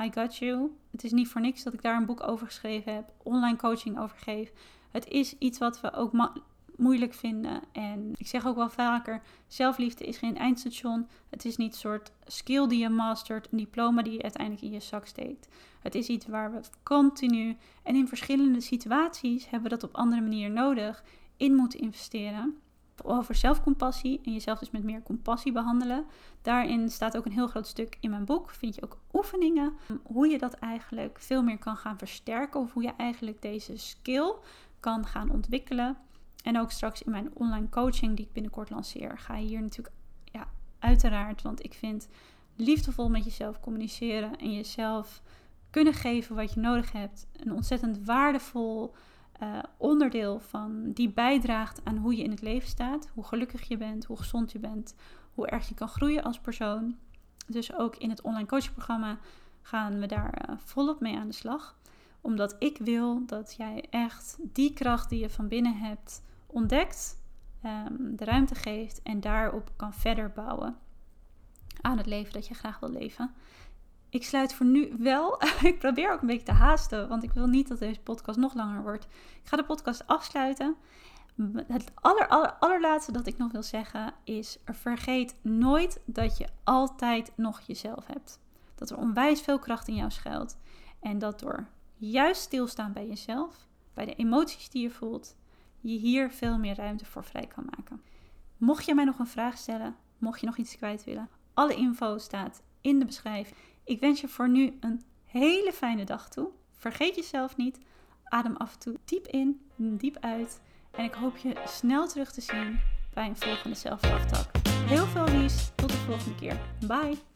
S1: I got you. Het is niet voor niks dat ik daar een boek over geschreven heb, online coaching over geef. Het is iets wat we ook moeilijk vinden. En ik zeg ook wel vaker: zelfliefde is geen eindstation. Het is niet een soort skill die je mastert, een diploma die je uiteindelijk in je zak steekt. Het is iets waar we continu en in verschillende situaties hebben we dat op andere manieren nodig in moeten investeren over zelfcompassie en jezelf dus met meer compassie behandelen. Daarin staat ook een heel groot stuk in mijn boek. Vind je ook oefeningen hoe je dat eigenlijk veel meer kan gaan versterken of hoe je eigenlijk deze skill kan gaan ontwikkelen. En ook straks in mijn online coaching die ik binnenkort lanceer, ga je hier natuurlijk ja, uiteraard, want ik vind liefdevol met jezelf communiceren en jezelf kunnen geven wat je nodig hebt een ontzettend waardevol uh, onderdeel van die bijdraagt aan hoe je in het leven staat, hoe gelukkig je bent, hoe gezond je bent, hoe erg je kan groeien als persoon. Dus ook in het online coachingprogramma gaan we daar uh, volop mee aan de slag. Omdat ik wil dat jij echt die kracht die je van binnen hebt ontdekt, um, de ruimte geeft en daarop kan verder bouwen aan het leven dat je graag wil leven. Ik sluit voor nu wel. ik probeer ook een beetje te haasten, want ik wil niet dat deze podcast nog langer wordt. Ik ga de podcast afsluiten. Het aller, aller, allerlaatste dat ik nog wil zeggen is: vergeet nooit dat je altijd nog jezelf hebt. Dat er onwijs veel kracht in jou schuilt. En dat door juist stilstaan bij jezelf, bij de emoties die je voelt, je hier veel meer ruimte voor vrij kan maken. Mocht je mij nog een vraag stellen, mocht je nog iets kwijt willen, alle info staat in de beschrijving. Ik wens je voor nu een hele fijne dag toe. Vergeet jezelf niet. Adem af en toe diep in, diep uit. En ik hoop je snel terug te zien bij een volgende zelflaftak. Heel veel liefs. Tot de volgende keer. Bye.